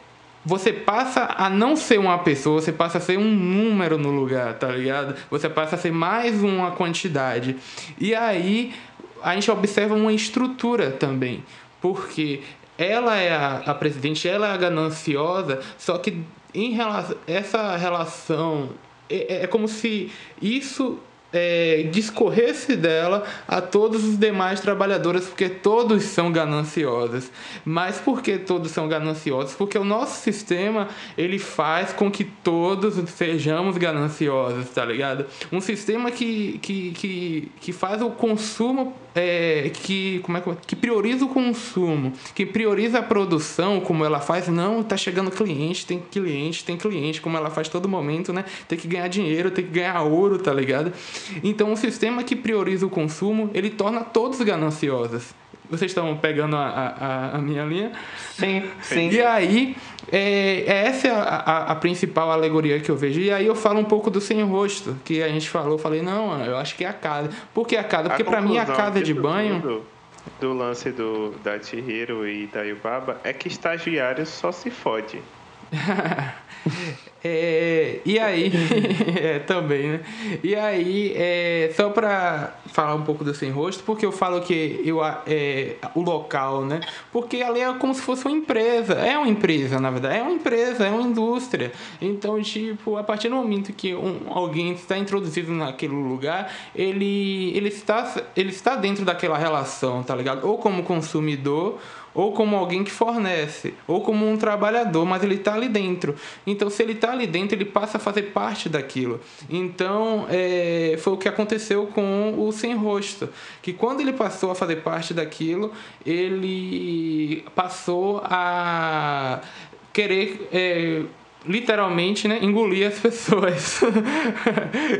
você passa a não ser uma pessoa, você passa a ser um número no lugar, tá ligado? Você passa a ser mais uma quantidade. E aí a gente observa uma estrutura também, porque ela é a, a presidente, ela é a gananciosa, só que em relação essa relação é, é- é como se isso é, discorresse dela a todos os demais trabalhadores, porque todos são gananciosos. Mas por que todos são gananciosos? Porque o nosso sistema ele faz com que todos sejamos gananciosos, tá ligado? Um sistema que, que, que, que faz o consumo, é, que, como é que, que prioriza o consumo, que prioriza a produção, como ela faz. Não, tá chegando cliente, tem cliente, tem cliente, como ela faz todo momento, né? Tem que ganhar dinheiro, tem que ganhar ouro, tá ligado? Então, um sistema que prioriza o consumo, ele torna todos gananciosos. Vocês estão pegando a, a, a minha linha? Sim, sim. E aí, é, essa é a, a, a principal alegoria que eu vejo. E aí eu falo um pouco do sem rosto, que a gente falou. Falei, não, eu acho que é a casa. Por que a casa? Porque pra mim a casa de banho. tudo, Do lance do, da Chihiro e da Yubaba é que estagiário só se fode. É, e aí, é, também, né? E aí, é, só pra falar um pouco do sem rosto, porque eu falo que eu, é, o local, né? Porque ali é como se fosse uma empresa. É uma empresa, na verdade. É uma empresa, é uma indústria. Então, tipo, a partir do momento que um, alguém está introduzido naquele lugar, ele, ele, está, ele está dentro daquela relação, tá ligado? Ou como consumidor, ou como alguém que fornece, ou como um trabalhador, mas ele está ali dentro. Então, se ele está ali dentro, ele passa a fazer parte daquilo. Então, é, foi o que aconteceu com o sem rosto, que quando ele passou a fazer parte daquilo, ele passou a querer é, literalmente, né, engolir as pessoas.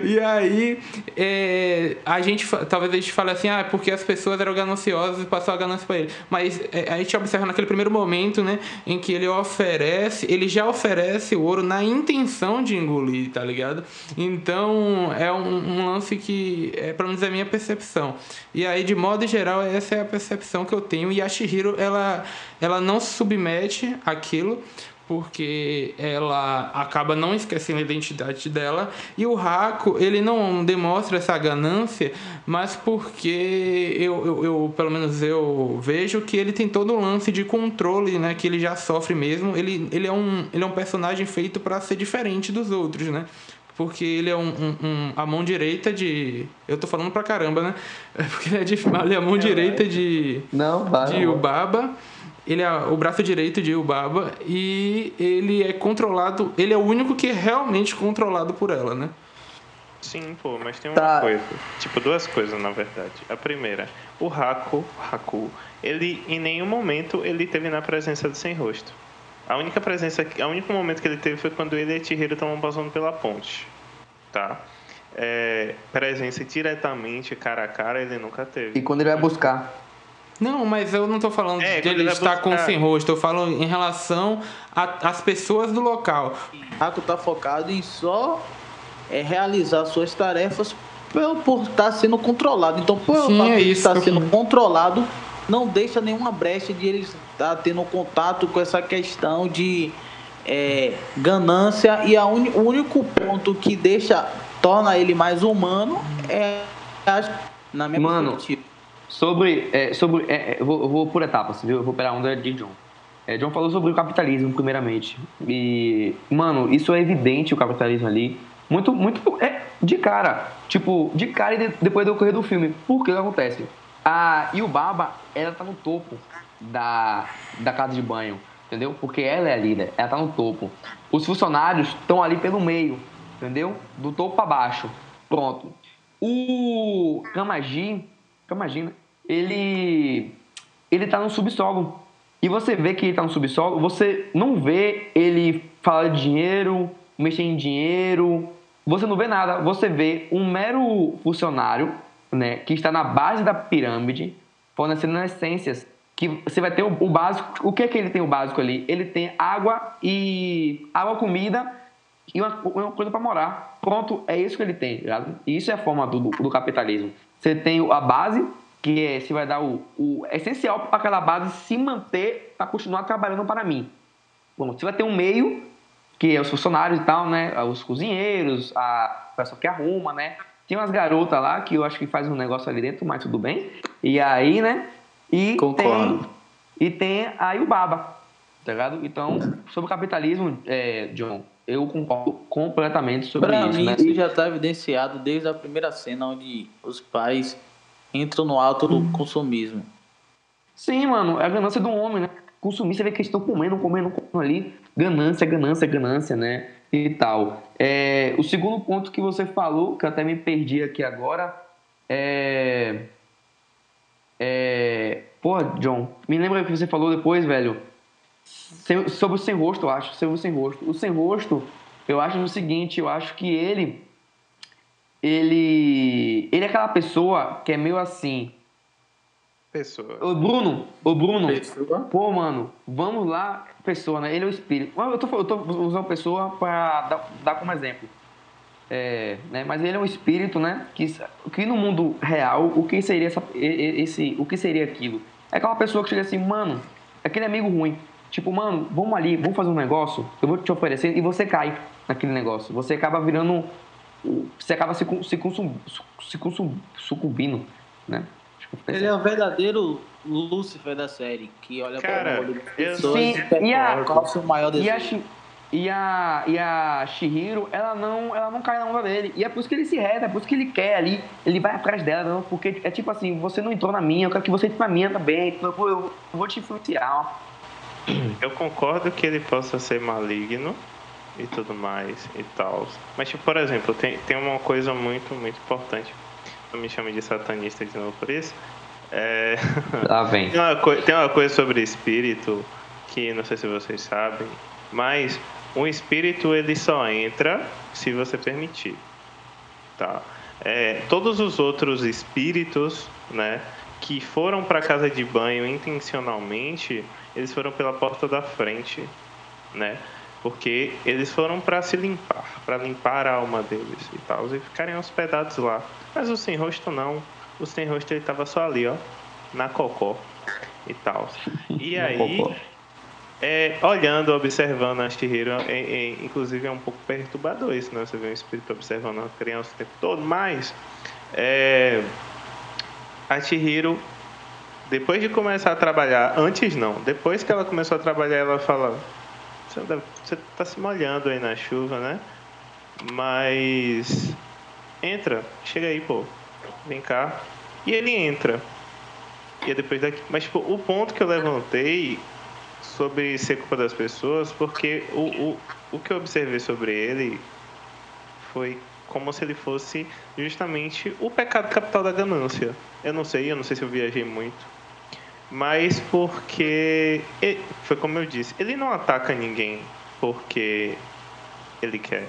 e aí, é, a gente, talvez a gente fale assim, ah, porque as pessoas eram gananciosas e passou a ganância para ele. Mas é, a gente observa naquele primeiro momento, né, em que ele oferece, ele já oferece o ouro na intenção de engolir, tá ligado? Então, é um, um lance que, é para não dizer a minha percepção. E aí, de modo geral, essa é a percepção que eu tenho. E a Shihiro, ela, ela não se submete àquilo, porque ela acaba não esquecendo a identidade dela. E o Raco ele não demonstra essa ganância mas porque eu, eu, eu, pelo menos eu vejo que ele tem todo um lance de controle né que ele já sofre mesmo. Ele, ele é um ele é um personagem feito para ser diferente dos outros né? Porque ele é um, um, um, a mão direita de eu tô falando pra caramba né? Porque ele é, de, ele é a mão é, direita de não, vai, de Ubaba ele é o braço direito de Ubaba e ele é controlado, ele é o único que é realmente controlado por ela, né? Sim, pô, mas tem uma tá. coisa. Tipo, duas coisas, na verdade. A primeira, o Haku, Haku, ele em nenhum momento ele teve na presença do sem rosto. A única presença, o único momento que ele teve foi quando ele e Chihiro estavam passando pela ponte. Tá? É, presença diretamente, cara a cara, ele nunca teve. E quando ele vai buscar? Não, mas eu não estou falando é, de ele estar com sem rosto, eu falo em relação às pessoas do local. O Raco está focado em só é, realizar suas tarefas por, por estar sendo controlado. Então, por Sim, é estar sendo controlado, não deixa nenhuma brecha de ele estar tendo contato com essa questão de é, ganância e a un, o único ponto que deixa torna ele mais humano é na minha Mano, perspectiva Sobre. É, sobre é, é, eu, vou, vou, por etapas, viu? Eu vou pegar a onda de John. É, John falou sobre o capitalismo, primeiramente. E, mano, isso é evidente, o capitalismo ali. Muito, muito. É, de cara. Tipo, de cara e de, depois do ocorrer do filme. Por que que acontece? A Yubaba, ela tá no topo da, da casa de banho, entendeu? Porque ela é a líder, ela tá no topo. Os funcionários estão ali pelo meio, entendeu? Do topo para baixo. Pronto. O Kamaji, Imagina, ele ele tá no subsolo. E você vê que ele tá no subsolo, você não vê ele falar de dinheiro, mexer em dinheiro, você não vê nada, você vê um mero funcionário, né, que está na base da pirâmide, fornecendo essências, que você vai ter o, o, básico, o que é que ele tem o básico ali? Ele tem água e água, comida e uma, uma coisa para morar. Pronto, é isso que ele tem, tá E isso é a forma do, do capitalismo. Você tem a base, que é, se vai dar o, o essencial para aquela base se manter para continuar trabalhando para mim. Bom, você vai ter um meio, que é os funcionários e tal, né? Os cozinheiros, a pessoa que arruma, né? Tem umas garotas lá que eu acho que faz um negócio ali dentro, mas tudo bem. E aí, né? E Concordo. tem, e tem aí o Baba, tá ligado? Então, sobre o capitalismo, é, John, eu concordo completamente sobre pra isso. Mim, né? isso já está evidenciado desde a primeira cena onde os pais entram no alto do consumismo. Sim, mano, é a ganância do homem, né? Consumir, você vê que eles estão comendo, comendo, comendo ali. Ganância, ganância, ganância, né? E tal. É, o segundo ponto que você falou, que eu até me perdi aqui agora, é. É. Pô, John, me lembra o que você falou depois, velho? sobre o sem rosto, eu acho. Sobre o sem rosto. O sem rosto, eu acho o seguinte, eu acho que ele. Ele. Ele é aquela pessoa que é meio assim. Pessoa. O Bruno, o Bruno. Pessoa. Pô, mano, vamos lá, pessoa, né? Ele é o espírito. Eu tô, eu tô usando pessoa pra dar, dar como exemplo. É, né? Mas ele é um espírito, né? Que, que no mundo real, o que seria essa, esse, o que seria aquilo? É aquela pessoa que chega assim, mano, aquele amigo ruim. Tipo, mano, vamos ali, vamos fazer um negócio, eu vou te oferecer, e você cai naquele negócio. Você acaba virando. Você acaba se, se, consum, se consum, sucumbindo, né? Ele é o verdadeiro Lúcifer da série, que olha para o olho Sim, e, a, qual o maior desejo. E a, e a, e a Shihiro, ela não, ela não cai na onda dele. E é por isso que ele se reta, é por isso que ele quer ali. Ele vai atrás dela, não, porque é tipo assim, você não entrou na minha, eu quero que você entre na minha também. Então eu vou, eu vou te influenciar. Eu concordo que ele possa ser maligno e tudo mais e tal. Mas, tipo, por exemplo, tem, tem uma coisa muito, muito importante. Não me chame de satanista de novo por isso. É... Ah, vem. tem, uma tem uma coisa sobre espírito que não sei se vocês sabem, mas um espírito ele só entra se você permitir, tá? É, todos os outros espíritos, né, que foram para casa de banho intencionalmente, eles foram pela porta da frente, né? Porque eles foram para se limpar, para limpar a alma deles e tal, e ficarem hospedados lá. Mas o sem rosto não. O sem rosto ele tava só ali, ó, na cocó e tal. E aí, é, olhando, observando a Chihiro, é, é, inclusive é um pouco perturbador isso, né? Você vê um espírito observando a criança o tempo todo, mas é, a Chihiro, depois de começar a trabalhar, antes não, depois que ela começou a trabalhar, ela fala: Você, deve- você tá se molhando aí na chuva, né? Mas entra, chega aí, pô, vem cá. E ele entra. E é depois daqui. Mas tipo, o ponto que eu levantei sobre ser culpa das pessoas, porque o, o, o que eu observei sobre ele foi como se ele fosse justamente o pecado capital da ganância. Eu não sei, eu não sei se eu viajei muito. Mas porque. e- Foi como eu disse, ele não ataca ninguém porque ele quer.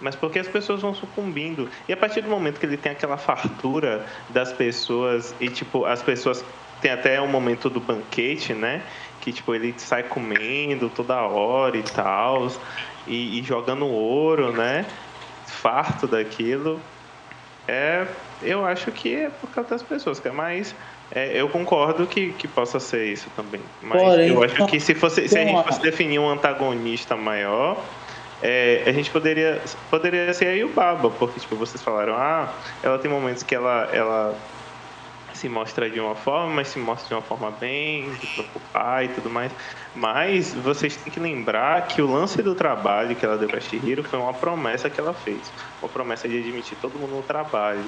Mas porque as pessoas vão sucumbindo. E a partir do momento que ele tem aquela fartura das pessoas, e tipo, as pessoas tem até um momento do banquete, né? Que tipo, ele sai comendo toda hora e tal, e, e jogando ouro, né? Farto daquilo. É, eu acho que é por causa das pessoas, cara, mas é, eu concordo que, que possa ser isso também. Mas Porém, eu acho que se, fosse, se a gente fosse definir um antagonista maior, é, a gente poderia, poderia ser aí o Baba, porque tipo, vocês falaram, ah, ela tem momentos que ela, ela se mostra de uma forma, mas se mostra de uma forma bem, de preocupar e tudo mais. Mas vocês têm que lembrar que o lance do trabalho que ela deu pra Shihiro foi uma promessa que ela fez. Uma promessa de admitir todo mundo no trabalho.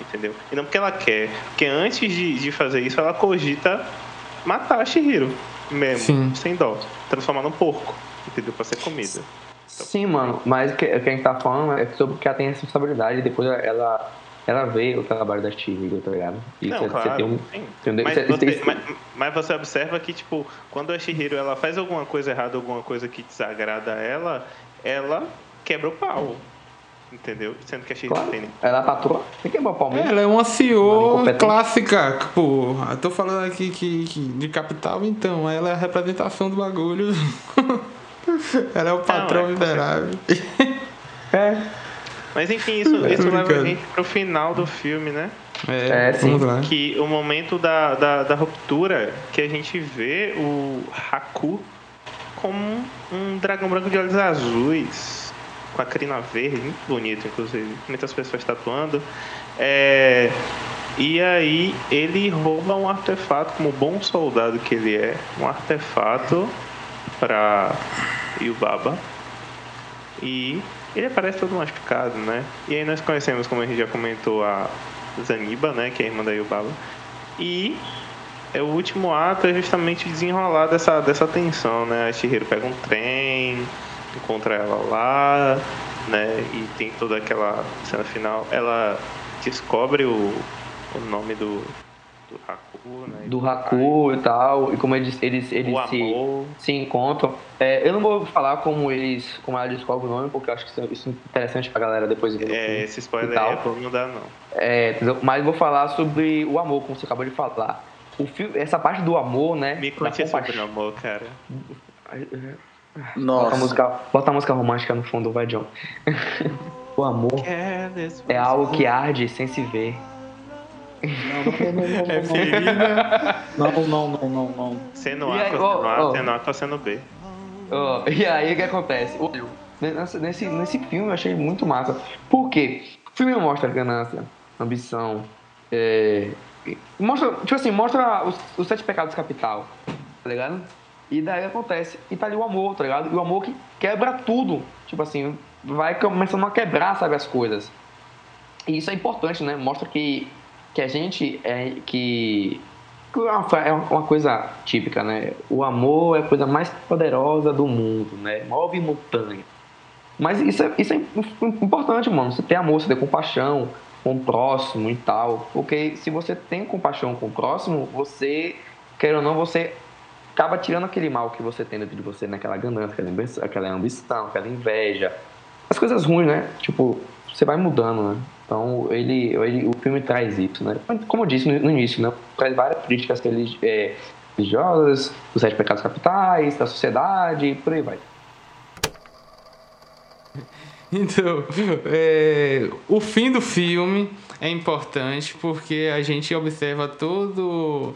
Entendeu? E não porque ela quer. Porque antes de, de fazer isso, ela cogita matar a Shihiro. Mesmo, Sim. sem dó. Transformar num porco. Entendeu? Pra ser comida. Sim, mano, mas o que, o que a gente tá falando é sobre que ela tem responsabilidade e depois ela, ela vê o trabalho da Chihiro, tá ligado? E Não, você, claro. você tem um. Entendeu? Mas, Você- tem- mas, mas você observa que, tipo, quando a Shihiro ela faz alguma coisa errada, alguma coisa que desagrada ela, ela quebra o pau. Entendeu? Sendo que a Shihiro Claro. tem. Ela é patroa, tem que quebrar o pau mesmo. Ela é uma CEO incompetente. clássica, porra. Tô falando aqui que, que de capital, então. Ela é a representação do bagulho. ela é o patrão é, com liberável. É, Mas enfim, isso, isso leva a gente pro final do filme, né? É, É, sim. Que o momento da, da, da ruptura, que a gente vê o Haku como um dragão branco de olhos azuis, com a crina verde, muito bonito, inclusive. Muitas pessoas tatuando. É, e aí ele rouba um artefato, como bom soldado que ele é, um artefato para Yubaba. E ele aparece todo machucado, né? E aí nós conhecemos, como a gente já comentou, a Zaniba, né? Que é a irmã da Yubaba. E é o último ato é justamente desenrolar dessa, dessa tensão, né? A Shihiro pega um trem, encontra ela lá, né? E tem toda aquela cena final. Ela descobre o, o nome do, do Haku, né? do Haku e tal, e como eles, eles, eles. O se, amor. se encontram. É, eu não vou falar como eles, como ela descobre o nome, porque eu acho que isso, isso é interessante pra galera depois ver É, esse spoiler aí é não dá não. É, mas vou falar sobre o amor, como você acabou de falar. O filme, essa parte do amor, né? Me conte sobre o amor, cara. Bota a, Nossa. música, bota a música romântica no fundo, vai, John. o amor é algo que arde sem se ver. Não, não, não, não, É não, não, não, não, não, não, não. Sendo E A, ó, A, ó. sendo B. Ó, e aí o que acontece? Nesse, nesse filme eu achei muito massa. Por quê? O filme mostra ganância, ambição, é, mostra, tipo assim, mostra os, os sete pecados capital, tá ligado? E daí acontece, e tá ali o amor, tá ligado? E o amor que quebra tudo, tipo assim, vai começando a quebrar, sabe, as coisas. E isso é importante, né? Mostra que, que a gente é que é é uma coisa típica, né? O amor é a coisa mais poderosa do mundo, né? Move montanha. Mas isso é, isso é importante, mano. Você ter amor, você ter compaixão com o próximo e tal. Porque se você tem compaixão com o próximo, você, quer ou não, você acaba tirando aquele mal que você tem dentro de você, naquela ganância, aquela ambição, aquela inveja. As coisas ruins, né? Tipo, você vai mudando, né? Então, ele, ele, o filme traz isso, né? Como eu disse no, no início, né? Traz várias críticas é, religiosas, dos sete pecados capitais, da sociedade, por aí vai. Então, é, o fim do filme é importante porque a gente observa todo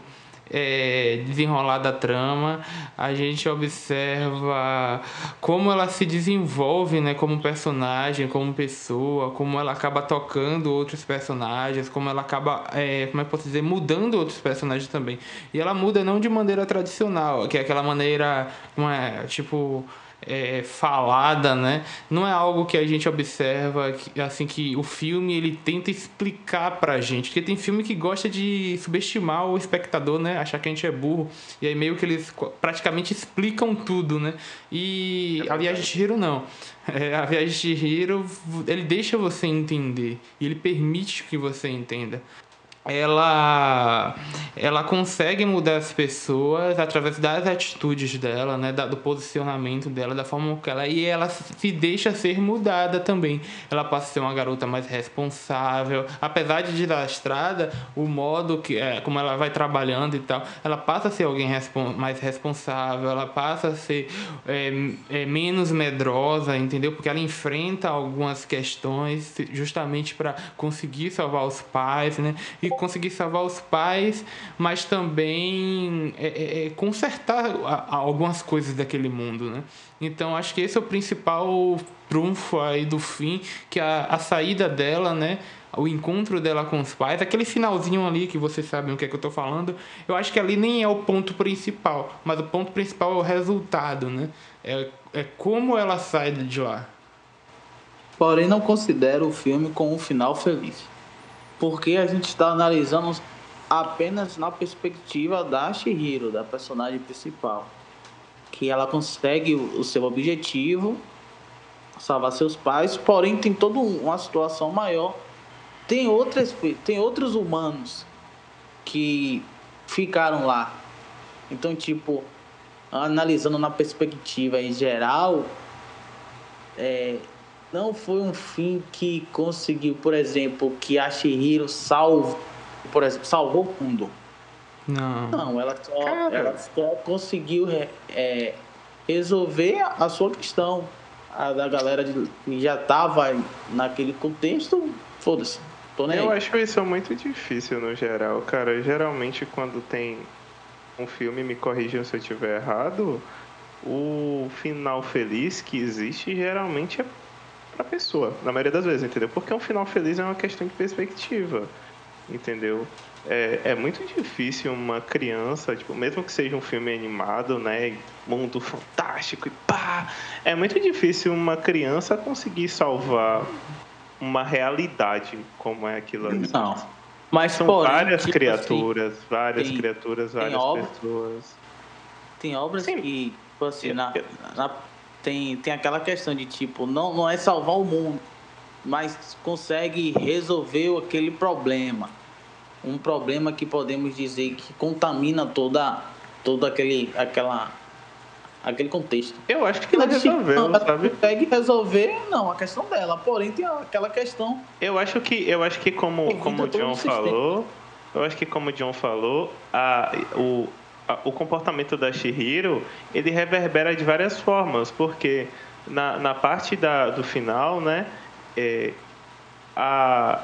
é, desenrolar da trama, a gente observa como ela se desenvolve né, como personagem, como pessoa, como ela acaba tocando outros personagens, como ela acaba, é, como é que posso dizer, mudando outros personagens também. E ela muda não de maneira tradicional, que é aquela maneira, não é, tipo é, falada, né? Não é algo que a gente observa assim que o filme ele tenta explicar pra gente, porque tem filme que gosta de subestimar o espectador, né? Achar que a gente é burro e aí meio que eles praticamente explicam tudo, né? E a Viagem de Chihiro não. É, a Viagem de Chihiro ele deixa você entender e ele permite que você entenda ela ela consegue mudar as pessoas através das atitudes dela, né, do posicionamento dela, da forma que ela e ela se deixa ser mudada também. Ela passa a ser uma garota mais responsável, apesar de desastrada, o modo que é, como ela vai trabalhando e tal, ela passa a ser alguém respon mais responsável, ela passa a ser é, é, menos medrosa, entendeu? Porque ela enfrenta algumas questões justamente para conseguir salvar os pais, né? E conseguir salvar os pais, mas também é, é, é consertar algumas coisas daquele mundo, né? Então acho que esse é o principal trunfo aí do fim, que a, a saída dela, né? o encontro dela com os pais, aquele finalzinho ali que vocês sabem o que é que eu tô falando, eu acho que ali nem é o ponto principal, mas o ponto principal é o resultado, né? É, é como ela sai de lá. Porém, não considero o filme com um final feliz porque a gente está analisando apenas na perspectiva da Shihiro, da personagem principal, que ela consegue o seu objetivo, salvar seus pais, porém tem toda uma situação maior. Tem outras, tem outros humanos que ficaram lá. Então, tipo, analisando na perspectiva em geral, é, não foi um fim que conseguiu, por exemplo, que a Shihiro salvo, por exemplo, salvou o mundo. Não. Não, ela só, ela só conseguiu é, é, resolver a sua questão. A da galera de, que já estava naquele contexto, foda-se. Eu aí. acho isso muito difícil no geral, cara. Geralmente quando tem um filme, me corrijam se eu estiver errado, o final feliz que existe geralmente é pra pessoa, na maioria das vezes, entendeu? Porque um final feliz é uma questão de perspectiva, entendeu? É, é muito difícil uma criança, tipo, mesmo que seja um filme animado, né? Mundo fantástico e pá! É muito difícil uma criança conseguir salvar uma realidade como é aquilo ali. Não. Mas são porém, várias tipo criaturas, assim, várias tem, criaturas, várias pessoas. Tem obras Sim. que, tipo assim, na, na tem, tem aquela questão de tipo, não, não é salvar o mundo, mas consegue resolver aquele problema. Um problema que podemos dizer que contamina toda, todo aquele, aquela, aquele contexto. Eu acho que ela resolveu, não, sabe? Consegue resolver, não, a questão dela. Porém, tem aquela questão. Eu acho que, eu acho que como, como o John falou, eu acho que como o John falou, a, o, o comportamento da Shihiro ele reverbera de várias formas, porque na, na parte da, do final, né, é, a,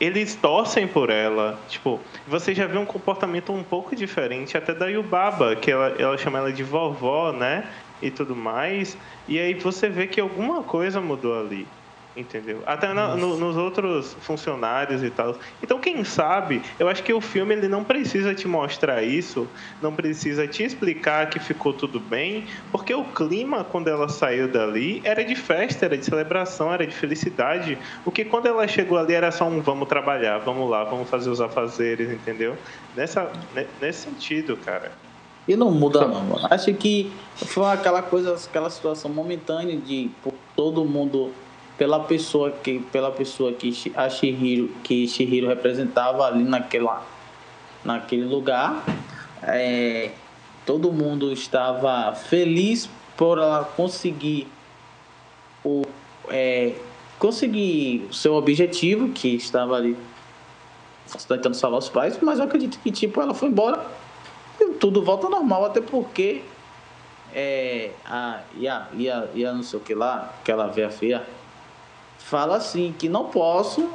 eles torcem por ela. Tipo, você já vê um comportamento um pouco diferente até da Yubaba, que ela, ela chama ela de vovó, né, e tudo mais. E aí você vê que alguma coisa mudou ali entendeu? Até na, no, nos outros funcionários e tal. Então, quem sabe, eu acho que o filme ele não precisa te mostrar isso, não precisa te explicar que ficou tudo bem, porque o clima quando ela saiu dali era de festa, era de celebração, era de felicidade. O que quando ela chegou ali era só um vamos trabalhar, vamos lá, vamos fazer os afazeres, entendeu? Nessa, nesse sentido, cara. E não muda não. Acho que foi aquela coisa, aquela situação momentânea de todo mundo pela pessoa que pela pessoa que a Shihiro que Shihiro representava ali naquela naquele lugar. É, todo mundo estava feliz por ela conseguir o é, conseguir o seu objetivo, que estava ali tentando salvar os pais, mas eu acredito que tipo ela foi embora e tudo volta ao normal, até porque é, a, e, a, a, a não sei o que lá, aquela véia feia, fala assim que não posso,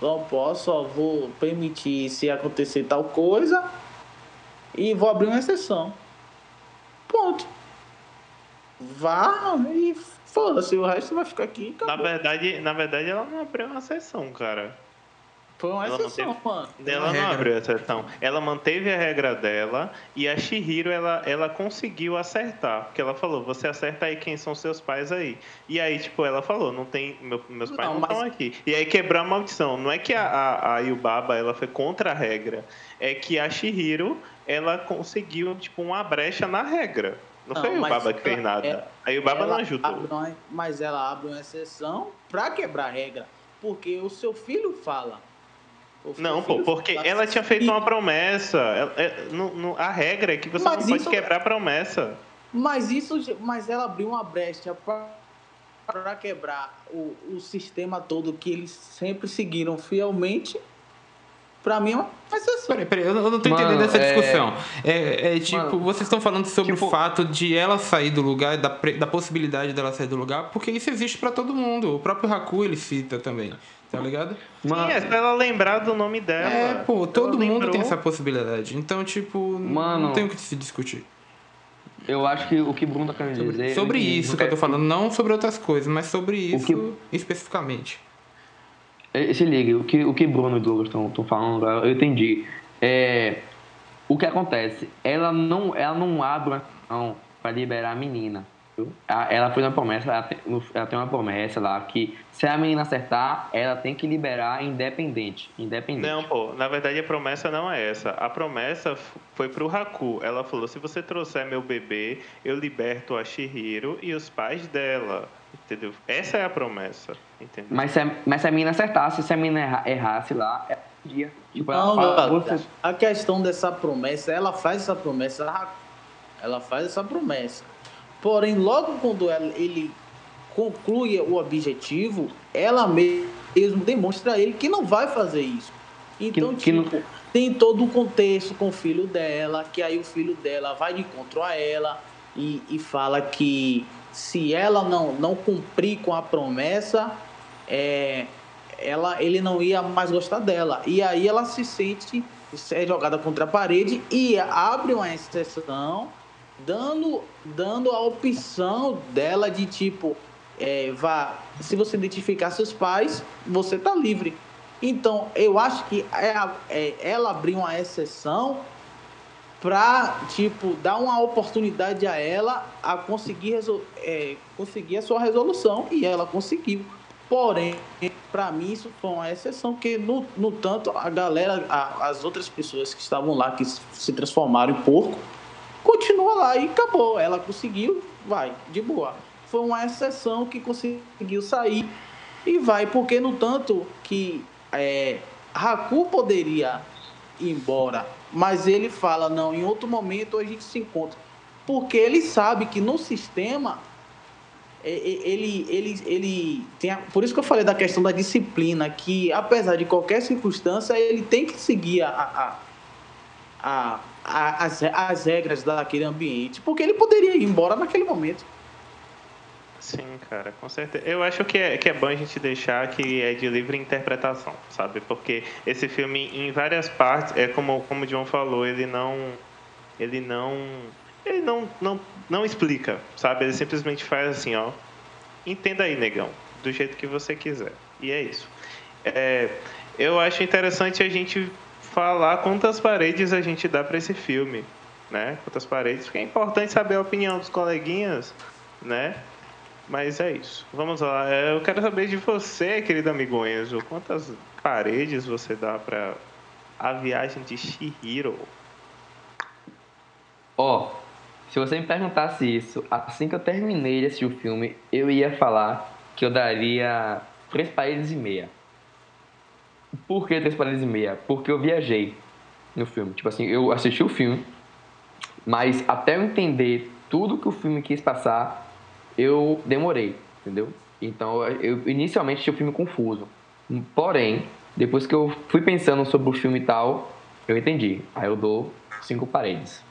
não posso, só vou permitir se acontecer tal coisa e vou abrir uma exceção. Ponto. Vá e foda-se, o resto vai ficar aqui. Na verdade, na verdade, ela não abriu uma sessão, cara. Foi uma Ela exceção, manteve- mano. Ela não abriu a exceção. Ela manteve a regra dela e a Shihiro, ela, ela conseguiu acertar. Porque ela falou, você acerta aí quem são seus pais aí. E aí, tipo, ela falou, não tem... meu- meus pais Não, não mas- estão aqui. E aí quebrou a maldição. Não é que a, a, a Yubaba, ela foi contra a regra. É que a Shihiro, ela conseguiu, tipo, uma brecha na regra. Não, foi a mas Yubaba que fez ela- nada. ela- a Yubaba não ela ajudou. uma- mas ela abre uma exceção pra quebrar a regra. Porque o seu filho fala. Não, pô, porque ela tinha feito "E- uma promessa. Ela- é, não- não- a regra é que você Mas não pode isso- quebrar a promessa. Mas isso, mas ela abriu uma brecha pra quebrar o, o sistema todo que eles sempre seguiram fielmente. Pra mim é uma exceção. Peraí, peraí, eu não tô Mano, entendendo essa é- discussão. É, é tipo, Mano, vocês estão falando sobre tipo- o fato de ela sair do lugar, da, da possibilidade dela sair do lugar, porque isso existe pra todo mundo. O próprio Haku ele cita também, tá ligado? Mano, Sim, é pra ela lembrar do nome dela. É, pô, todo Ela mundo lembrou. tem essa possibilidade. Então, tipo, Mano, não tem o que se discutir. eu acho que o que Bruno tá querendo dizer. Sobre eu entendi, isso não que eu tô falando, não sobre outras coisas, mas sobre isso que- especificamente. Eh, Se ligue, o que, o que Bruno e Douglas estão falando, eu entendi. É, o que acontece? Ela não, ela não abre uma questão para liberar a menina. Viu? A- Ela fez uma promessa, ela tem, ela tem uma promessa lá que se a menina acertar, ela tem que liberar independente. Independente. Não, pô, na verdade a promessa não é essa. A promessa foi pro Haku. Ela falou: se você trouxer meu bebê, eu liberto a Shihiro e os pais dela. Entendeu? Essa é a promessa. Entendeu? Mas, se a, mas se a menina acertasse, se a menina erra- errasse lá, ela podia. Tipo, Não, fala, não, você- a questão dessa promessa, ela faz essa promessa, ela faz essa promessa. Porém, logo quando ela- ele conclui o objetivo, ela mesmo demonstra a ele que não vai fazer isso. Então, Que- que não- tipo, tem todo o contexto com o filho dela, que aí o filho dela vai de encontro a ela e, e fala que se ela não, não cumprir com a promessa, é, ela, ele não ia mais gostar dela. E aí ela se sente é jogada contra a parede e abre uma exceção, dando, dando a opção dela de tipo, é, vá, se você identificar seus pais, você tá livre. Então, eu acho que é, é, ela abriu uma exceção pra, tipo, dar uma oportunidade a ela a conseguir, é, conseguir a sua resolução e ela conseguiu. Porém, para mim isso foi uma exceção, porque no, no tanto a galera, a- as outras pessoas que estavam lá, que se transformaram em porco, continua lá e acabou. Ela conseguiu, vai, de boa. Foi uma exceção que conseguiu sair e vai, porque no tanto que é, Haku poderia ir embora, mas ele fala, não, em outro momento a gente se encontra. Porque ele sabe que no sistema é, é, ele, ele, ele tem a- por isso que eu falei da questão da disciplina, que apesar de qualquer circunstância, ele tem que seguir a, a, a, a- as, as regras daquele ambiente, porque ele poderia ir embora naquele momento. Sim, cara, com certeza. Eu acho que é, que é bom a gente deixar que é de livre interpretação, sabe? Porque esse filme, em várias partes, é como, como o John falou, ele não. Ele não. Ele não, não, não explica, sabe? Ele simplesmente faz assim, ó. Entenda aí, negão, do jeito que você quiser. E é isso. É, eu acho interessante a gente falar quantas paredes a gente dá para esse filme, né? Quantas paredes, porque é importante saber a opinião dos coleguinhas, né? Mas é isso. Vamos lá. É, Eu quero saber de você, querido amigo Enzo. Quantas paredes você dá para a viagem de Shihiro? Ó, se você me perguntasse isso assim que eu terminei de assistir o filme, eu ia falar que eu daria três paredes e meia. Por que três paredes e meia? Porque eu viajei no filme. Tipo assim, eu assisti o filme, Mas até eu entender tudo que o filme quis passar, eu demorei, entendeu? Então, eu inicialmente tinha o filme confuso. Porém, depois que eu fui pensando sobre o filme e tal, eu entendi. Aí eu dou cinco paredes.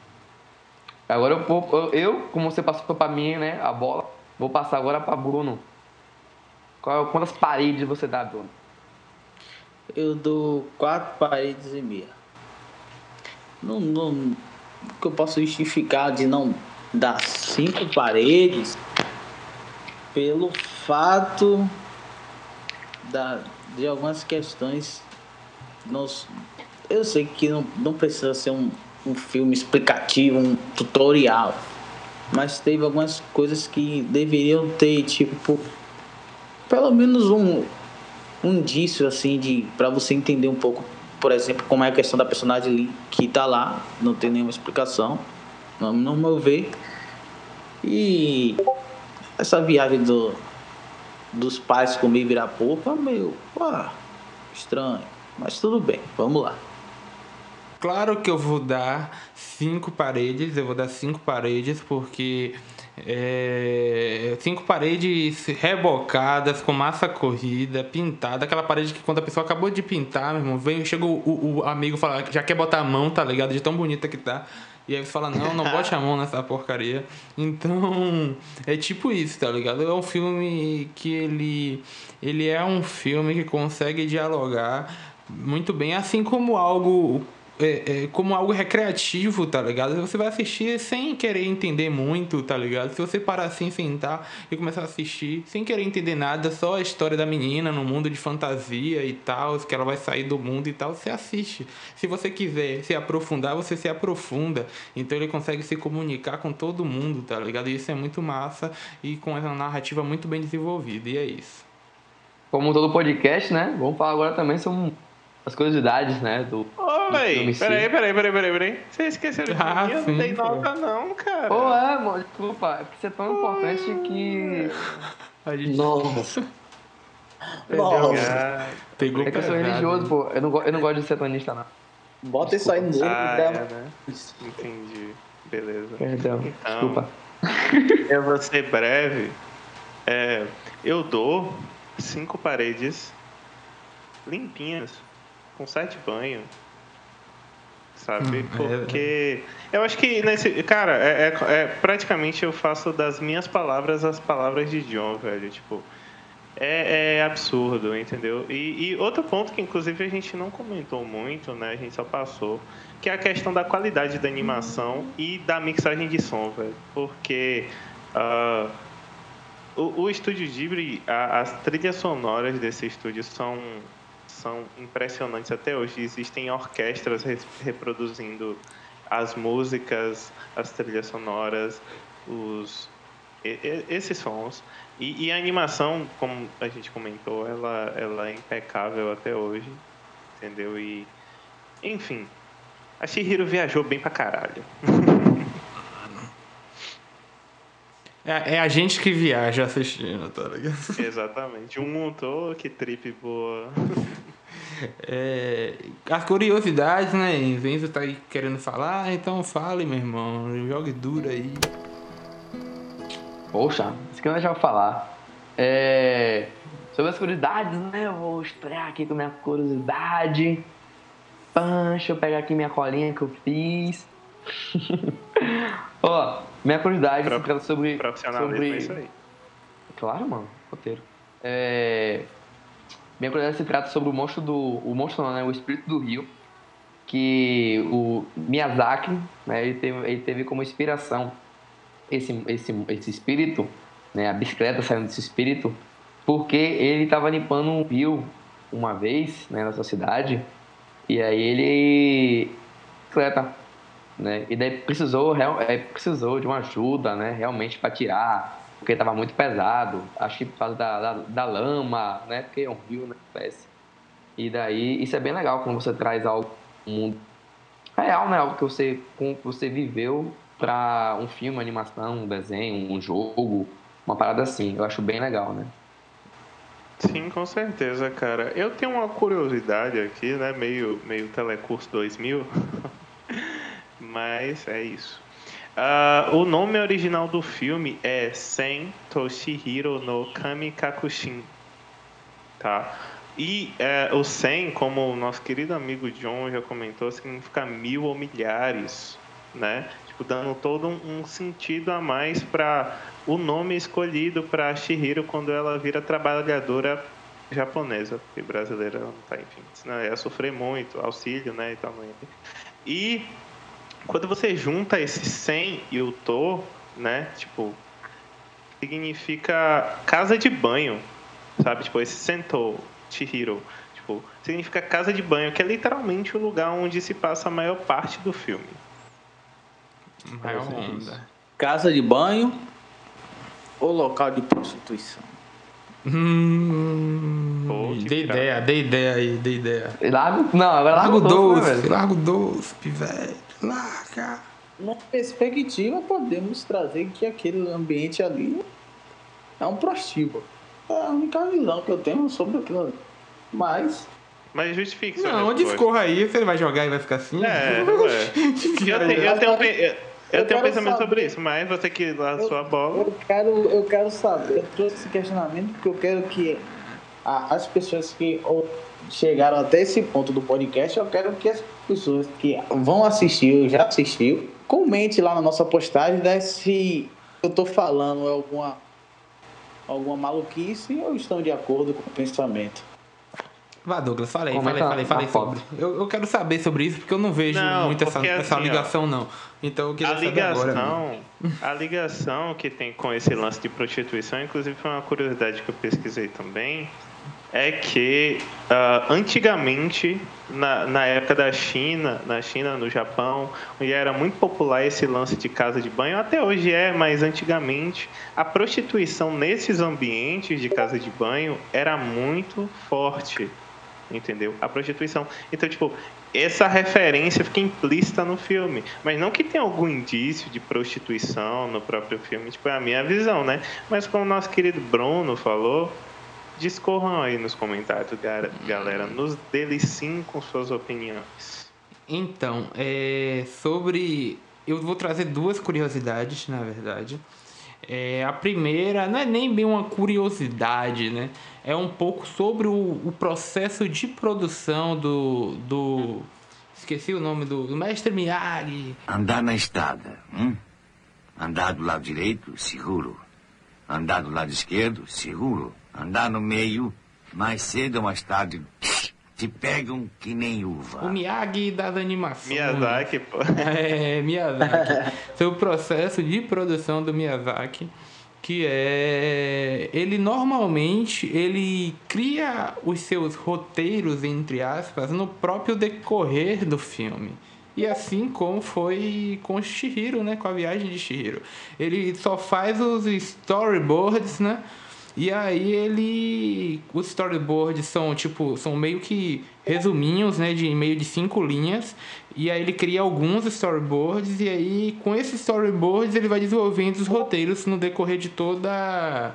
Agora eu, vou, eu como você passou para mim, né, a bola, vou passar agora para Bruno. Qual, quantas paredes você dá, Bruno? Eu dou quatro paredes e meia. Não, não, que eu posso justificar de não dar cinco paredes pelo fato da, de algumas questões. Nos, eu sei que não, não precisa ser um, um filme explicativo, um tutorial, mas teve algumas coisas que deveriam ter, tipo, pelo menos um, um indício assim de para você entender um pouco, por exemplo, como é a questão da personagem que tá lá, não tem nenhuma explicação, no, no meu ver. E essa viagem do, dos pais comer virar polpa, meio ah, estranho. Mas tudo bem, vamos lá. Claro que eu vou dar cinco paredes, eu vou dar cinco paredes porque é, cinco paredes rebocadas, com massa corrida, pintada. Aquela parede que quando a pessoa acabou de pintar, meu irmão, vem, chega o, o, amigo falar já quer botar a mão, tá ligado? De tão bonita que tá. E aí você fala, não, não bote a mão nessa porcaria. Então, é tipo isso, tá ligado? É um filme que ele, ele é um filme que consegue dialogar muito bem, assim como algo é, é, como algo recreativo, tá ligado? Você vai assistir sem querer entender muito, tá ligado? Se você parar assim, sentar e começar a assistir sem querer entender nada, só a história da menina no mundo de fantasia e tal, que ela vai sair do mundo e tal, você assiste. Se você quiser se aprofundar, você se aprofunda. Então ele consegue se comunicar com todo mundo, tá ligado? E isso é muito massa e com essa narrativa muito bem desenvolvida, e é isso. Como todo podcast, né? Vamos falar agora também sobre as curiosidades, né? Do, Ô, véi, peraí, peraí, peraí, peraí, peraí. Você esqueceu de ah, mim? Eu não dei nota, não, cara. Pô, é, mano, desculpa. É porque você é tão importante que. A gente... Nossa. Nossa. Pegou é que eu sou religioso, pô. Eu não, eu não gosto de satanista, não. Bota isso aí no livro ah, é, né? Entendi. Beleza. Perdão, então, desculpa. Eu vou ser breve. É, eu dou cinco paredes limpinhas com sete banhos. Sabe? Hum, é Porque eu acho que nesse. Cara, é, é, é, praticamente eu faço das minhas palavras as palavras de John, velho. Tipo. É, é absurdo, entendeu? E, e, outro ponto que inclusive a gente não comentou muito, né? A gente só passou, que é a questão da qualidade da animação e da mixagem de som, velho. Porque uh, o, o estúdio Ghibli, a, as trilhas sonoras desse estúdio são são impressionantes até hoje. Existem orquestras reproduzindo as músicas, as trilhas sonoras, os esses sons. E, e, a animação, como a gente comentou, ela, ela é impecável até hoje, entendeu? E, enfim, a Shihiro viajou bem pra caralho. É, é, a gente que viaja assistindo, tá ligado? Exatamente. Um montou, que trip boa. É, as curiosidades, né? Enzo tá aí querendo falar, então fale, meu irmão. Jogue duro aí. Poxa, isso que eu já vou falar. É, sobre as curiosidades, né? Eu vou estrear aqui com minha curiosidade. Deixa eu pegar aqui minha colinha que eu fiz. Ó, minha curiosidade Pro, sobre. Profissionalismo sobre... é isso aí. Claro, mano, roteiro. É, minha curiosidade se trata sobre o monstro do. O monstro não, né? O espírito do rio. Que o Miyazaki, né, ele, teve, ele teve como inspiração esse, esse, esse espírito, né? A bicicleta saindo desse espírito, porque ele estava limpando um rio uma vez, né, na sua cidade, e aí ele. bicicleta. Né? E daí precisou, é, precisou de uma ajuda, né? Realmente para tirar porque estava muito pesado, acho que por causa da, da, da, lama, né? Porque é um rio, né? Parece. E daí, isso é bem legal quando você traz algo mundo real, né? Algo que você, que você viveu para um filme, animação, um desenho, um jogo, uma parada assim. Eu acho bem legal, né? Sim, com certeza, cara. Eu tenho uma curiosidade aqui, né? Meio, meio Telecurso 2000. Mas é isso. Ah, o nome original do filme é Sen Toshihiro no Kamikakushin. Tá? E é, o Sen, como o nosso querido amigo John já comentou, significa mil ou milhares, né? Tipo, dando todo um, um sentido a mais para o nome escolhido para Shihiro quando ela vira trabalhadora japonesa, porque brasileira não tá, enfim, senão ia sofrer muito, auxílio, né, e tal. E quando você junta esse Sen e o To, né, tipo, significa casa de banho, sabe? Tipo, esse Sento Chihiro, tipo, significa casa de banho, que é literalmente o lugar onde se passa a maior parte do filme. Maior onda. Casa de banho ou local de prostituição? Hum, Pô, dei ideia, dei ideia aí, dei ideia. Largo, não, agora Largo doce, né, doce, largo doce, velho. Larga. Numa perspectiva, podemos trazer que aquele ambiente ali é um prostíbulo. É a única visão que eu tenho sobre aquilo ali. Mas, Mas justifique Não, resposta. discorra aí, você vai jogar e vai ficar assim? É, ué. Eu tenho, eu tenho, um pe- eu- eu Eu tenho um pensamento sobre saber. isso, mas você que lá a sua bola. eu quero, eu quero saber, eu trouxe esse questionamento porque eu quero que a- as pessoas que chegaram até esse ponto do podcast, eu quero que as pessoas que vão assistir ou já assistiu, comente lá na nossa postagem né, se eu tô falando alguma, alguma maluquice ou estão de acordo com o pensamento. Vá, Douglas, falei, Comenta falei, falei, falei na sobre. Eu, eu quero saber sobre isso porque eu não vejo Não, muito essa, porque essa assim, ó, ligação, não. Então eu queria A saber agora. ligação, a ligação que tem com esse lance de prostituição, inclusive foi uma curiosidade que eu pesquisei também, é que ah, antigamente, na, na época da China, na China, no Japão, onde era muito popular esse lance de casa de banho, até hoje é, mas antigamente a prostituição nesses ambientes de casa de banho era muito forte entendeu? A prostituição. Então, tipo, essa referência fica implícita no filme, mas não que tenha algum indício de prostituição no próprio filme, tipo, é a minha visão, né? Mas como o nosso querido Bruno falou, discorram aí nos comentários, galera, nos deliciem com suas opiniões. Então, é, sobre. Eu vou trazer duas curiosidades, na verdade. É, a primeira não é nem bem uma curiosidade, né? É um pouco sobre o, o processo de produção do. do esqueci o nome do, do mestre Miyagi. Andar na estrada. Hum? Andar do lado direito, seguro. Andar do lado esquerdo, seguro. Andar no meio, mais cedo ou mais tarde, te pegam que nem O uva. Miyagi das animações. Miyazaki, pô. É, Miyazaki. Seu processo de produção do Miyazaki, que é ele normalmente ele cria os seus roteiros entre aspas no próprio decorrer do filme. E assim como foi com Shihiro, né, com a viagem de Shihiro. Ele só faz os storyboards, né? E aí ele. Os storyboards são tipo. São meio que resuminhos, né? De meio de cinco linhas. E aí ele cria alguns storyboards. E aí, com esses storyboards, ele vai desenvolvendo os roteiros no decorrer de toda.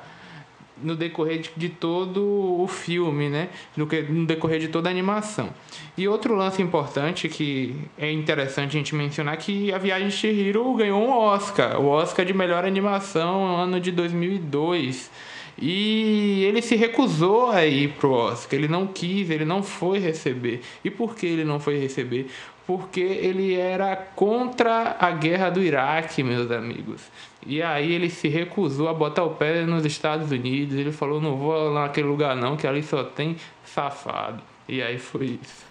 No decorrer de, de todo o filme, né? No, que- no decorrer de toda a animação. E outro lance importante que é interessante a gente mencionar que a Viagem de Chihiro ganhou um Oscar. O Oscar de melhor animação no ano de 2002. E ele se recusou a ir pro Oscar. Ele não quis, ele não foi receber. E por que ele não foi receber? Porque ele era contra a guerra do Iraque, meus amigos. E aí ele se recusou a botar o pé nos Estados Unidos. Ele falou: não vou lá naquele lugar não, que ali só tem safado. E aí foi isso.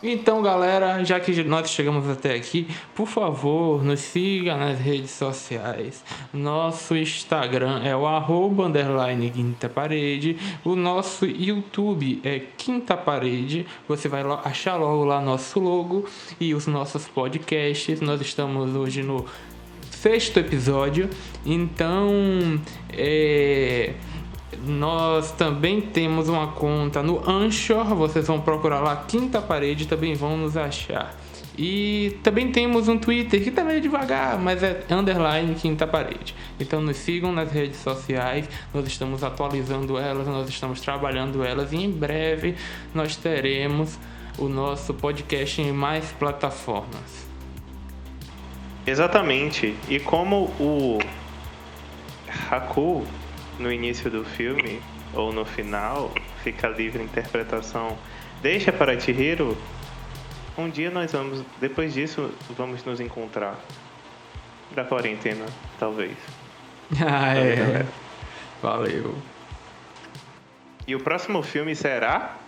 Então, galera, já que nós chegamos até aqui, por favor, nos siga nas redes sociais. Nosso Instagram é o arroba underline quinta parede. O nosso YouTube é quinta parede. Você vai achar logo lá nosso logo e os nossos podcasts. Nós estamos hoje no sexto episódio. Então, é, nós também temos uma conta no Anchor. Vocês vão procurar lá Quinta Parede, também vão nos achar. E também temos um Twitter que tá meio devagar, mas é underline Quinta Parede. Então nos sigam nas redes sociais, nós estamos atualizando elas, nós estamos trabalhando elas e em breve nós teremos o nosso podcast em mais plataformas. Exatamente. E como o Haku, no início do filme, ou no final, fica livre interpretação, deixa para Chihiro, um dia nós vamos, depois disso, vamos nos encontrar. Da quarentena, talvez. Ah, é. Valeu. E o próximo filme será?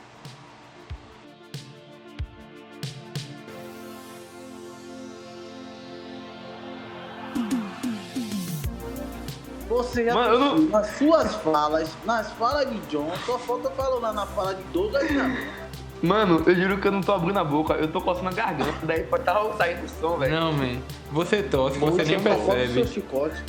Você já Mano, não- nas suas falas, nas falas de John, só falta falando na fala de Douglas não. Mano, eu juro que eu não tô abrindo a boca, eu tô coçando a garganta, daí pode estar saindo o som, velho. Não, man. Você tosse, você nem Só falta o seu percebe. chicote.